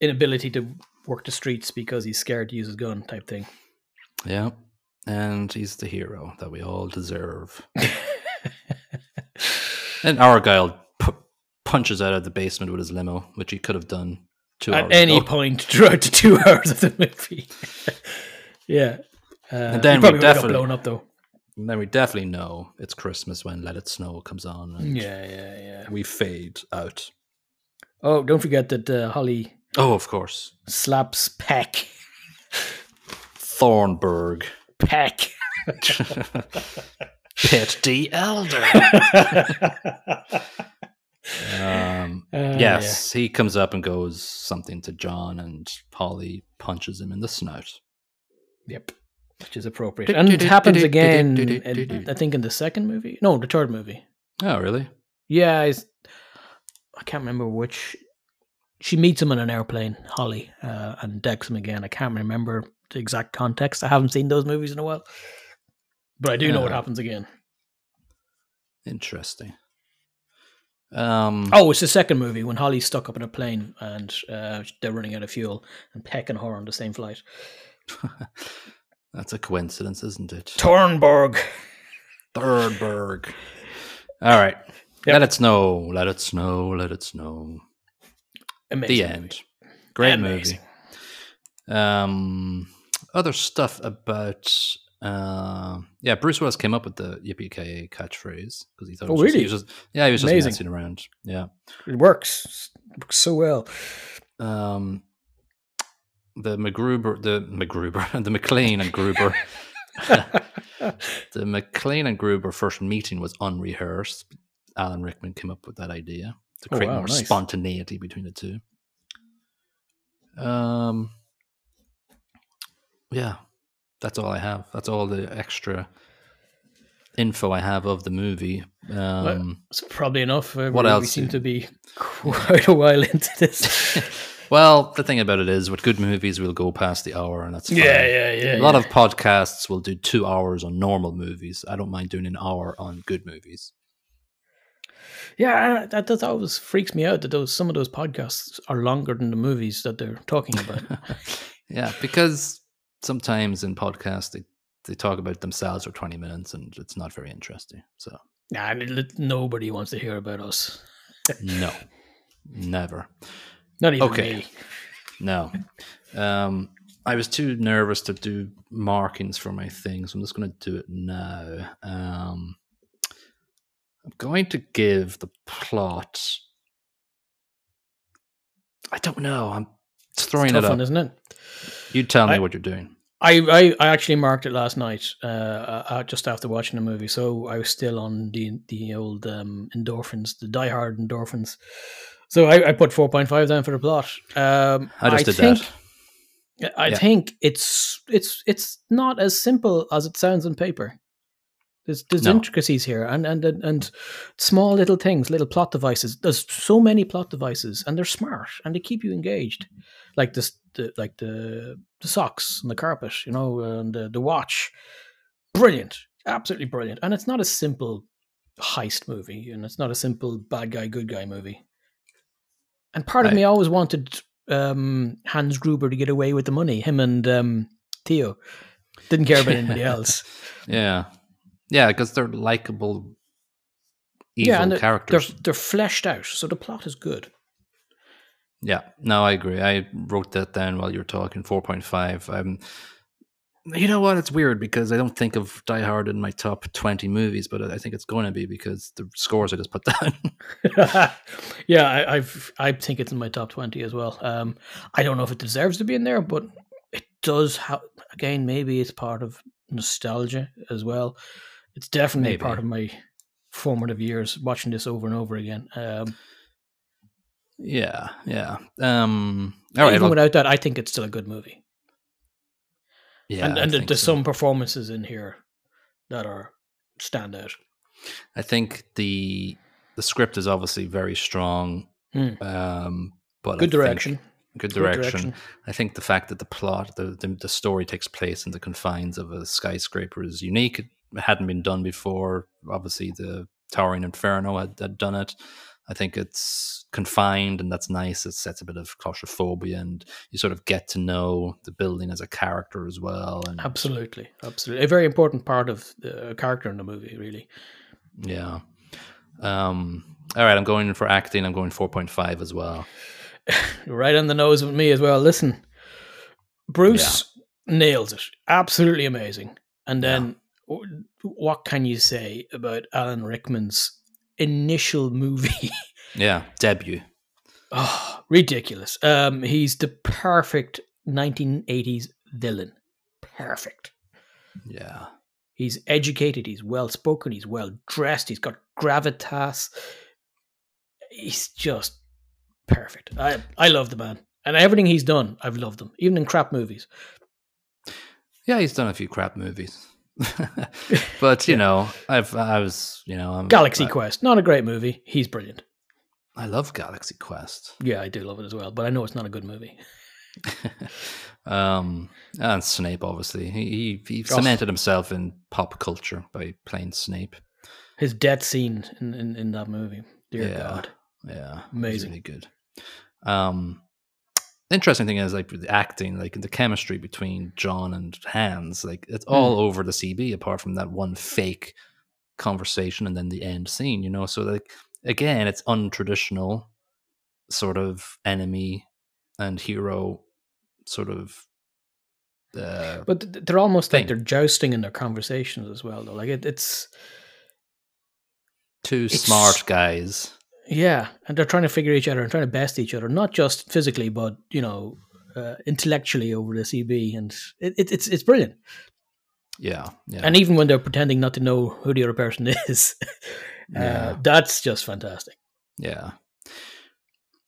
inability to work the streets because he's scared to use his gun, type thing. yeah, and he's the hero that we all deserve. and Argyle pu- punches out of the basement with his limo, which he could have done two At any ago. point throughout the two hours of the movie. yeah. Uh, And then we definitely- blown up though. And then we definitely know it's Christmas when Let It Snow comes on, and Yeah, yeah, yeah. we fade out. Oh, don't forget that uh, Holly Oh, of course, slaps Peck. Thornburg, Peck. Pit the Elder. Um, Uh, yes, he comes up and goes something to John, and Polly punches him in the snout. Yep. Which is appropriate. And it happens again, in- I think, in the second movie. No, the third movie. Oh, really? Yeah, I can't remember which. She meets him on an airplane, Holly, uh, and decks him again. I can't remember the exact context. I haven't seen those movies in a while. But I do know what Uh, happens again. Interesting. Um, Oh, it's the second movie when Holly's stuck up in a plane and uh, they're running out of fuel and Peck and her on the same flight. that's a coincidence, isn't it? Tornberg. Thornburg. All right. Yep. Let it snow. Let it snow. Let it snow. Amazing. the end. Great Amazing. movie. Um, other stuff about. Uh, yeah, Bruce Willis came up with the Yippee Ki catchphrase because he thought. it Oh, was just- really? he was just, yeah, he was just Amazing. messing around. Yeah. It works. It works so well. Um, the McGruber, the McGruber, the McClane and Gruber, the McClane and Gruber first meeting was unrehearsed. Alan Rickman came up with that idea to Oh, create wow, more nice. spontaneity between the two. Um, yeah, that's all I have. That's all the extra info I have of the movie. Um, It's probably enough. Uh, What we, else We seem to be quite a while into this. well, the thing about it is, with good movies, we'll go past the hour, and that's fine. yeah, yeah, yeah. a lot of podcasts will do two hours on normal movies. I don't mind doing an hour on good movies. Yeah. That, that always freaks me out that those some of those podcasts are longer than the movies that they're talking about. yeah, because sometimes in podcasts they, they talk about themselves for 20 minutes and it's not very interesting. So, nah, nobody wants to hear about us. no, never. Not even Okay. me. No. Um, I was too nervous to do markings for my thing, so I'm just going to do it now. Um, I'm going to give the plot. I don't know. I'm throwing it up. one, isn't it? You tell me I- what you're doing. I, I, I actually marked it last night, uh, uh, just after watching the movie. So I was still on the the old um, endorphins, the Die Hard endorphins. So I, I put four point five down for the plot. Um, I just did think, that. I Yeah. think it's it's it's not as simple as it sounds on paper. There's there's No. intricacies here and, and and and small little things, little plot devices. There's so many plot devices, and they're smart and they keep you engaged. Like this, the, like the the socks and the carpet, you know, and the, the watch. Brilliant, absolutely brilliant. And it's not a simple heist movie, and it's not a simple bad guy good guy movie. And part of I- me always wanted um, Hans Gruber to get away with the money. Him and um, Theo didn't care about anybody else. Yeah, yeah, because they're likable, evil yeah, and they're, characters. They're, they're fleshed out, so the plot is good. Yeah, no, I agree. I wrote that down while you were talking. Four point five. Um, you know what? It's weird because I don't think of Die Hard in my top twenty movies, but I think it's going to be because the scores I just put down. yeah, I, I've I think it's in my top twenty as well. Um, I don't know if it deserves to be in there, but it does. have again, maybe it's part of nostalgia as well. It's definitely Maybe. part of my formative years watching this over and over again. Um, yeah, yeah. Um, all right. even well, without that, I think it's still a good movie. yeah, and and there's so. some performances in here that are stand out. I think the the script is obviously very strong. Hmm. Um, but Good direction. good Good direction. direction. I think the fact that the plot, the, the the story takes place in the confines of a skyscraper is unique. It hadn't been done before. Obviously, the Towering Inferno had, had done it. I think it's confined, and that's nice. It sets a bit of claustrophobia, and you sort of get to know the building as a character as well. And Absolutely, absolutely, a very important part of the character in the movie. Really, yeah. Um, all right, I'm going for acting. I'm going 4.5 as well. right on the nose with me as well. Listen, Bruce nails it, absolutely amazing. And then, what can you say about Alan Rickman's initial movie? Yeah, debut. oh, ridiculous. Um, he's the perfect 1980s villain. Perfect. Yeah. He's educated, he's well spoken, he's well dressed, he's got gravitas. He's just perfect. I I love the man. And everything he's done, I've loved him, even in crap movies. Yeah, he's done a few crap movies. but you know, I've I was you know I'm, Galaxy I, Quest, not a great movie. He's brilliant. I love Galaxy Quest. Yeah, I do love it as well, but I know it's not a good movie. um, and Snape, obviously, he he, he Oh. cemented himself in pop culture by playing Snape. His death scene in, in, in that movie. Dear Yeah. God. Yeah, Amazing. really good. Um, interesting thing is like the acting, like the chemistry between John and Hans, like it's Hmm. all over the CB, apart from that one fake conversation and then the end scene. You know, so like again, it's untraditional sort of enemy and hero sort of. Uh, But they're almost like they're jousting in their conversations as well, though. Like it, it's two it's- smart guys. Yeah, and they're trying to figure each other and trying to best each other, not just physically, but you know, uh, intellectually over the CB, and it, it, it's it's brilliant. Yeah, yeah. And even when they're pretending not to know who the other person is, uh, Yeah. that's just fantastic. Yeah.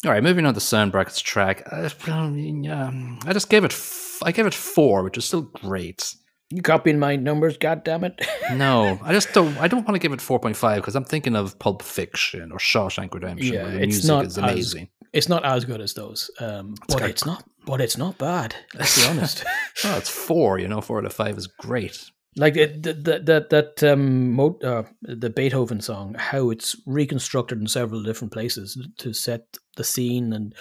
All right, moving on to sound brackets track. I, yeah, I just gave it. F- I gave it four, which is still great. You copying my numbers? God damn it! No, I just don't. I don't want to give it four point five because I'm thinking of Pulp Fiction or Shawshank Redemption, Yeah, the it's music not as- amazing. it's not as good as those, um, but got- it's not. But it's not bad. Let's be honest. Oh, it's four. You know, four out of five is great. like it- that that that um mo- uh, the Beethoven song, how it's reconstructed in several different places to set the scene, and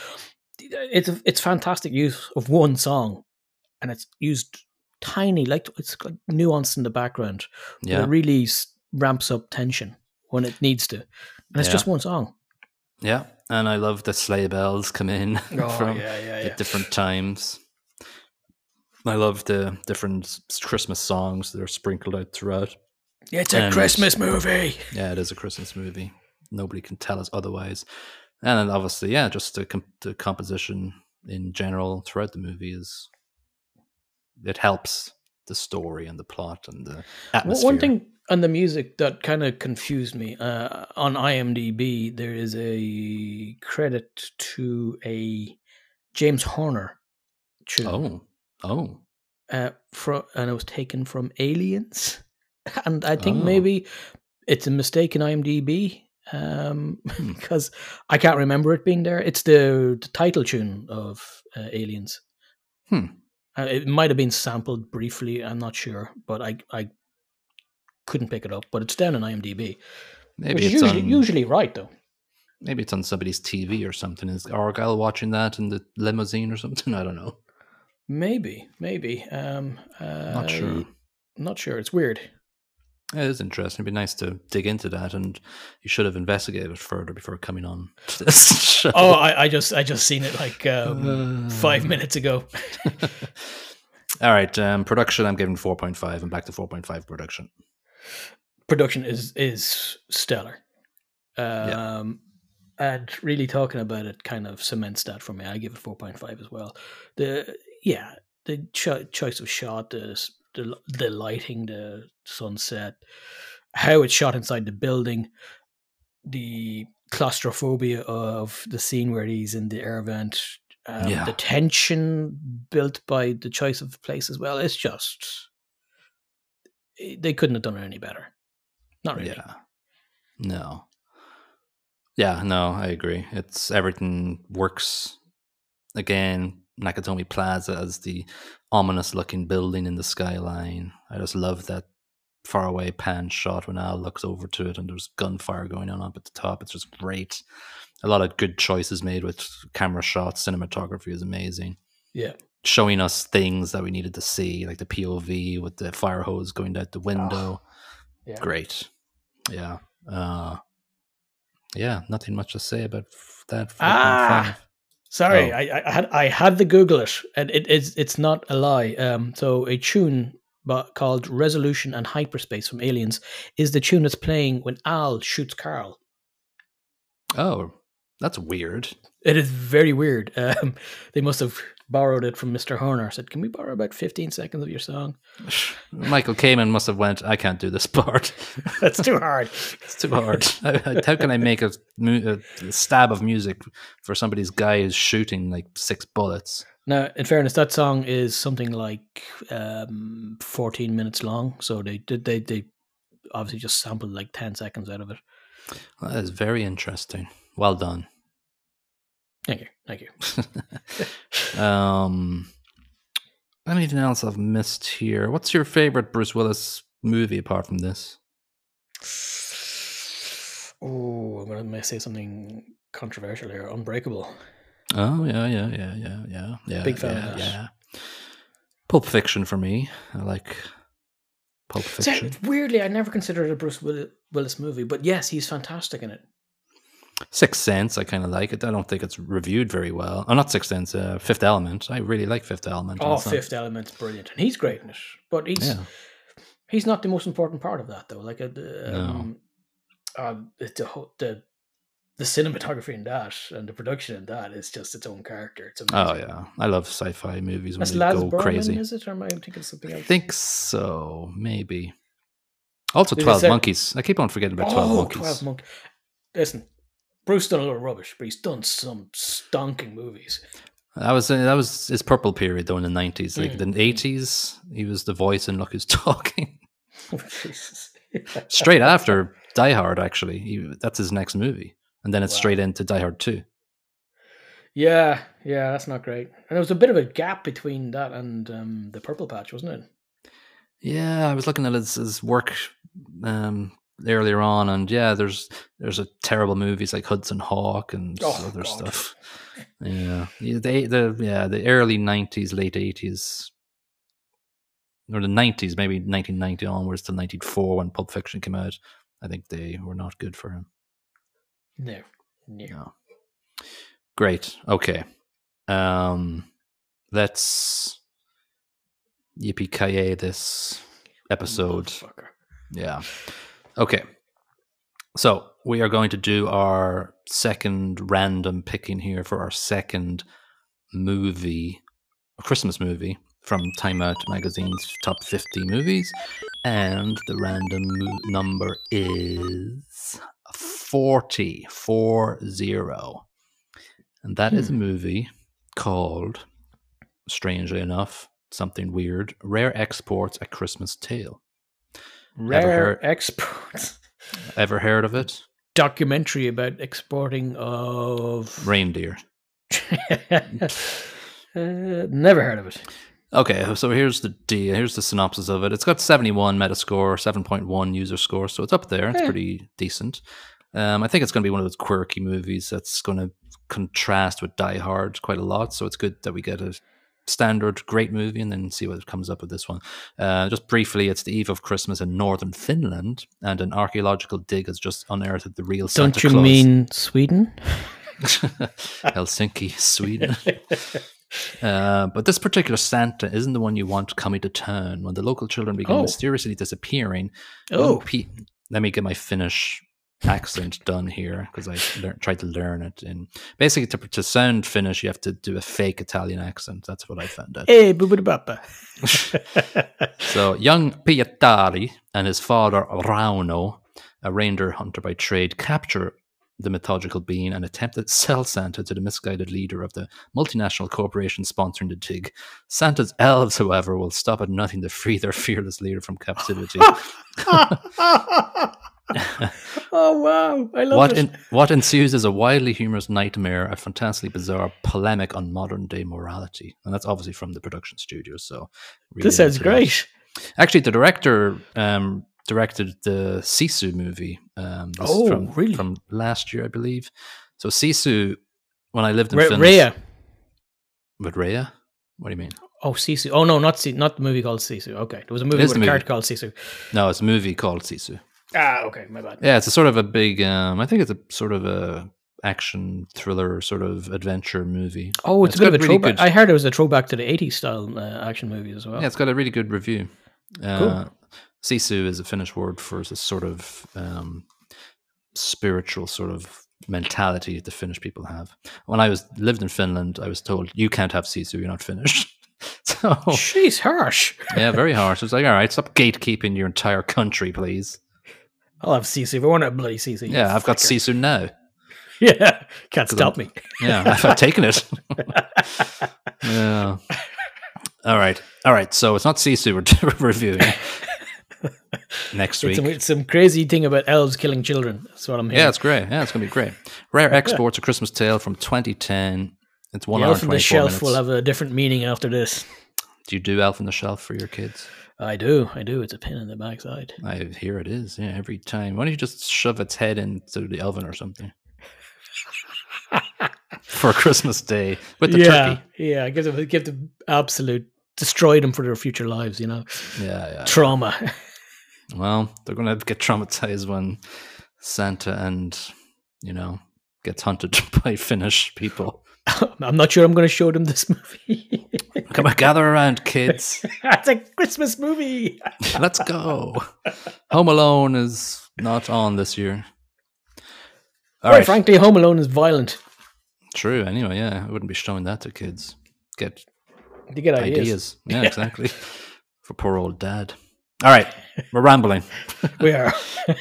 it's it's fantastic use of one song, and it's used tiny, like it's like nuanced in the background. but Yeah, it really ramps up tension when it needs to, and it's Yeah. just one song. yeah. And I love the sleigh bells come in oh, from Oh, yeah, yeah, at different times. I love the different Christmas songs that are sprinkled out throughout. It's a And- Christmas movie. Yeah, it is a Christmas movie. Nobody can tell us otherwise. And then obviously, yeah, just the, com- the composition in general throughout the movie is it helps the story and the plot and the atmosphere. One thing on the music that kind of confused me uh, on IMDb, there is a credit to a James Horner tune, Oh, oh, uh, fro- and it was taken from Aliens, and I think Oh. maybe it's a mistake in IMDb um, Hmm. because I can't remember it being there. It's the, the title tune of uh, Aliens. Hmm. Uh, it might have been sampled briefly. I'm not sure, but I I couldn't pick it up. But it's down on IMDb, maybe which is it's usually on. usually right though. Maybe it's on somebody's TV or something. Is Argyle watching that in the limousine or something? I don't know. Maybe, maybe. Um, uh, Not sure. Not sure. It's weird. It is interesting. It'd be nice to dig into that, and you should have investigated it further before coming on to this show. Oh, I, I just I just seen it like um, Uh, five minutes ago. All right, um, production. I'm giving 4.5, and back to 4.5 production. Production is is stellar. Um, Yeah. and really talking about it kind of cements that for me. I give it four point five as well. The yeah, the cho- choice of shot, the the the lighting, the sunset, how it's shot inside the building, the claustrophobia of the scene where he's in the air vent, um, Yeah. the tension built by the choice of place as well. It's just they couldn't have done it any better. Not really. Yeah. No. Yeah, no, I agree. It's everything works. Again, Nakatomi Plaza as the ominous looking building in the skyline. I just love that faraway pan shot when Al looks over to it and there's gunfire going on up at the top. It's just great. A lot of good choices made with camera shots. Cinematography is amazing. Yeah. Showing us things that we needed to see, like the POV with the fire hose going out the window Yeah. great yeah uh yeah nothing much to say about that Ah! Sorry, Oh. I, I- had I had to Google it, and it is it's not a lie. Um, so a tune but called "Resolution and Hyperspace" from Aliens is the tune that's playing when Al shoots Carl. oh that's weird It is very weird. Um, they must have borrowed it from Mr. Horner. Said, "Can we borrow about fifteen seconds of your song?" michael Kamen must have went i can't do this part That's too hard. it's too hard how can i make a, a stab of music for somebody's guy who's shooting like six bullets Now, in fairness, that song is something like um, fourteen minutes long. So they did they they obviously just sampled like ten seconds out of it. that is very interesting well done Thank you, thank you. um anything else i've missed here what's your favorite bruce willis movie apart from this Oh, I'm going to say something controversial here. Unbreakable. Oh yeah, yeah, yeah, yeah, yeah, yeah. Big fan of yeah, that. yeah. Pulp Fiction for me. I like Pulp See, Fiction. weirdly, I never considered a Bruce Willis movie, but yes, he's fantastic in it. Sixth Sense, I kind of like it. I don't think it's reviewed very well. Oh, not Sixth Sense. Uh, Fifth Element. I really like Fifth Element. Oh, not- Fifth Element's brilliant, and he's great in it. But he's Yeah. he's not the most important part of that, though. Like, uh, the, No. um, uh, the, the the cinematography in that and the production in that is just its own character. It's amazing. Oh yeah, I love sci-fi movies when That's they Laz go Berman, crazy. is it? Or am I thinking of something I think so. Maybe. Also, Twelve Monkeys. I keep on forgetting about Twelve oh, Monkeys. 12 Monk. Listen, Bruce done a lot of rubbish, but he's done some stonking movies. That was that was his purple period though in the nineties. Like Mm. the eighties, he was the voice in Look Who's Talking. Jesus. straight after Die Hard, actually. He, that's his next movie. And then it's Wow. straight into Die Hard 2. Yeah, yeah, that's not great. And there was a bit of a gap between that and um, the Purple Patch, wasn't it? Yeah, I was looking at his, his work um, earlier on, and yeah, there's there's a terrible movies like Hudson Hawk and Oh, other God. stuff. Yeah, yeah, the, the yeah the early '90s, late '80s, or the '90s, maybe 1990 onwards to '94 when Pulp Fiction came out. I think they were not good for him. No, no. No. Great. Okay. Um let's yippee ki this episode. Yeah. Okay. So we are going to do our second random picking here for our second movie, a Christmas movie from Time Out Magazine's top 50 movies. And the random number is 40, 40. And that is a hmm. movie called, strangely enough, something weird Rare Exports A Christmas Tale. Rare heard- exports. Ever heard of it? Documentary about exporting of. Reindeer. uh, never heard of it. Okay, so here's the deal. Here's the synopsis of it. It's got 71 Metascore, 7.1 user score, so it's up there. It's Eh. pretty decent. Um, I think it's going to be one of those quirky movies that's going to contrast with Die Hard quite a lot. So it's good that we get a standard great movie and then see what comes up with this one. Uh, just briefly, it's the eve of Christmas in northern Finland, and an archaeological dig has just unearthed the real Santa Don't you Claus. mean Sweden? Helsinki, Sweden. Uh, but this particular Santa isn't the one you want coming to town when the local children begin Oh. mysteriously disappearing. Oh. pe- let me get my Finnish accent done here because I lear- tried to learn it. And basically, to, to sound Finnish, you have to do a fake Italian accent. That's what I found out. Hey, boo-boo-da-bapa. So, young Pietari and his father Rauno, a reindeer hunter by trade, capture the mythological being and attempt to sell Santa to the misguided leader of the multinational corporation sponsoring the dig. Santa's elves, however, will stop at nothing to free their fearless leader from captivity. oh wow, I love what, what ensues is a wildly humorous nightmare, a fantastically bizarre polemic on modern day morality. And that's obviously from the production studio. So, really this sounds into that. great. Actually, the director um, directed the Sisu movie. Um, Oh, from, really? From last year, I believe. So Sisu, when I lived in Ra- Finland, Rhea. with Rhea. What do you mean? Oh, Sisu. Oh no, not Si- not the movie called Sisu. Okay, there was a movie with a movie. character called Sisu. No, it's a movie called Sisu. Ah, okay, my bad. Yeah, it's a sort of a big. Um, I think it's a sort of a action thriller, sort of adventure movie. Oh, it's, It's a bit of got a really throwback. good- I heard it was a throwback to the '80s style uh, action movie as well. Yeah, it's got a really good review. Uh, Cool. Sisu is a Finnish word for this sort of um, spiritual sort of mentality that the Finnish people have. When I was lived in Finland, I was told you can't have Sisu, you're not Finnish. so Jeez, harsh. yeah, very harsh. It's like, all right, stop gatekeeping your entire country, please. I'll have Sisu. If I want a bloody Sisu. Yeah, I've got. Sisu now. Yeah, can't stop me. Yeah, I've, I've taken it. yeah. All right. All right. So it's not Sisu we're reviewing next week. It's some, it's some crazy thing about elves killing children. That's what I'm hearing. Yeah, it's great. Yeah, it's gonna be great. Rare Exports: A Christmas Tale from 2010. It's one the hour elf on the shelf minutes. will have a different meaning after this. Do you do Elf on the Shelf for your kids? I do, I do. It's a pin in the backside. I hear it is. Yeah, every time. Why don't you just shove its head into the oven or something for Christmas Day with the yeah, turkey? yeah. Give them, give them absolute destroy them for their future lives. You know, Yeah, yeah. trauma. Well, they're gonna get traumatized when Santa and you know gets hunted by Finnish people. I'm not sure I'm going to show them this movie. Come on, gather around, kids. it's a Christmas movie. Let's go. Home Alone is not on this year. All Quite right. frankly, Home Alone is violent. True. Anyway, yeah, I wouldn't be showing that to kids. Get You get ideas. ideas. Yeah, exactly. For poor old dad. All right, we're rambling. We are.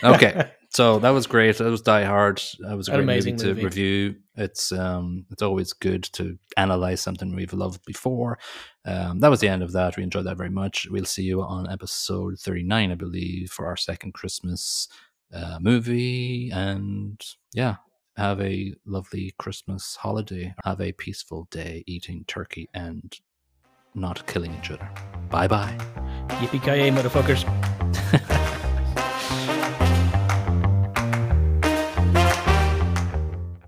Okay, so that was great. That was Die Hard. That was a great amazing movie to movie. review. It's um, it's always good to analyze something we've loved before. Um, that was the end of that. We enjoyed that very much. We'll see you on episode thirty nine, I believe, for our second Christmas uh, movie. And yeah, have a lovely Christmas holiday. Have a peaceful day eating turkey and not killing each other. Bye bye. Yippee ki yay, motherfuckers.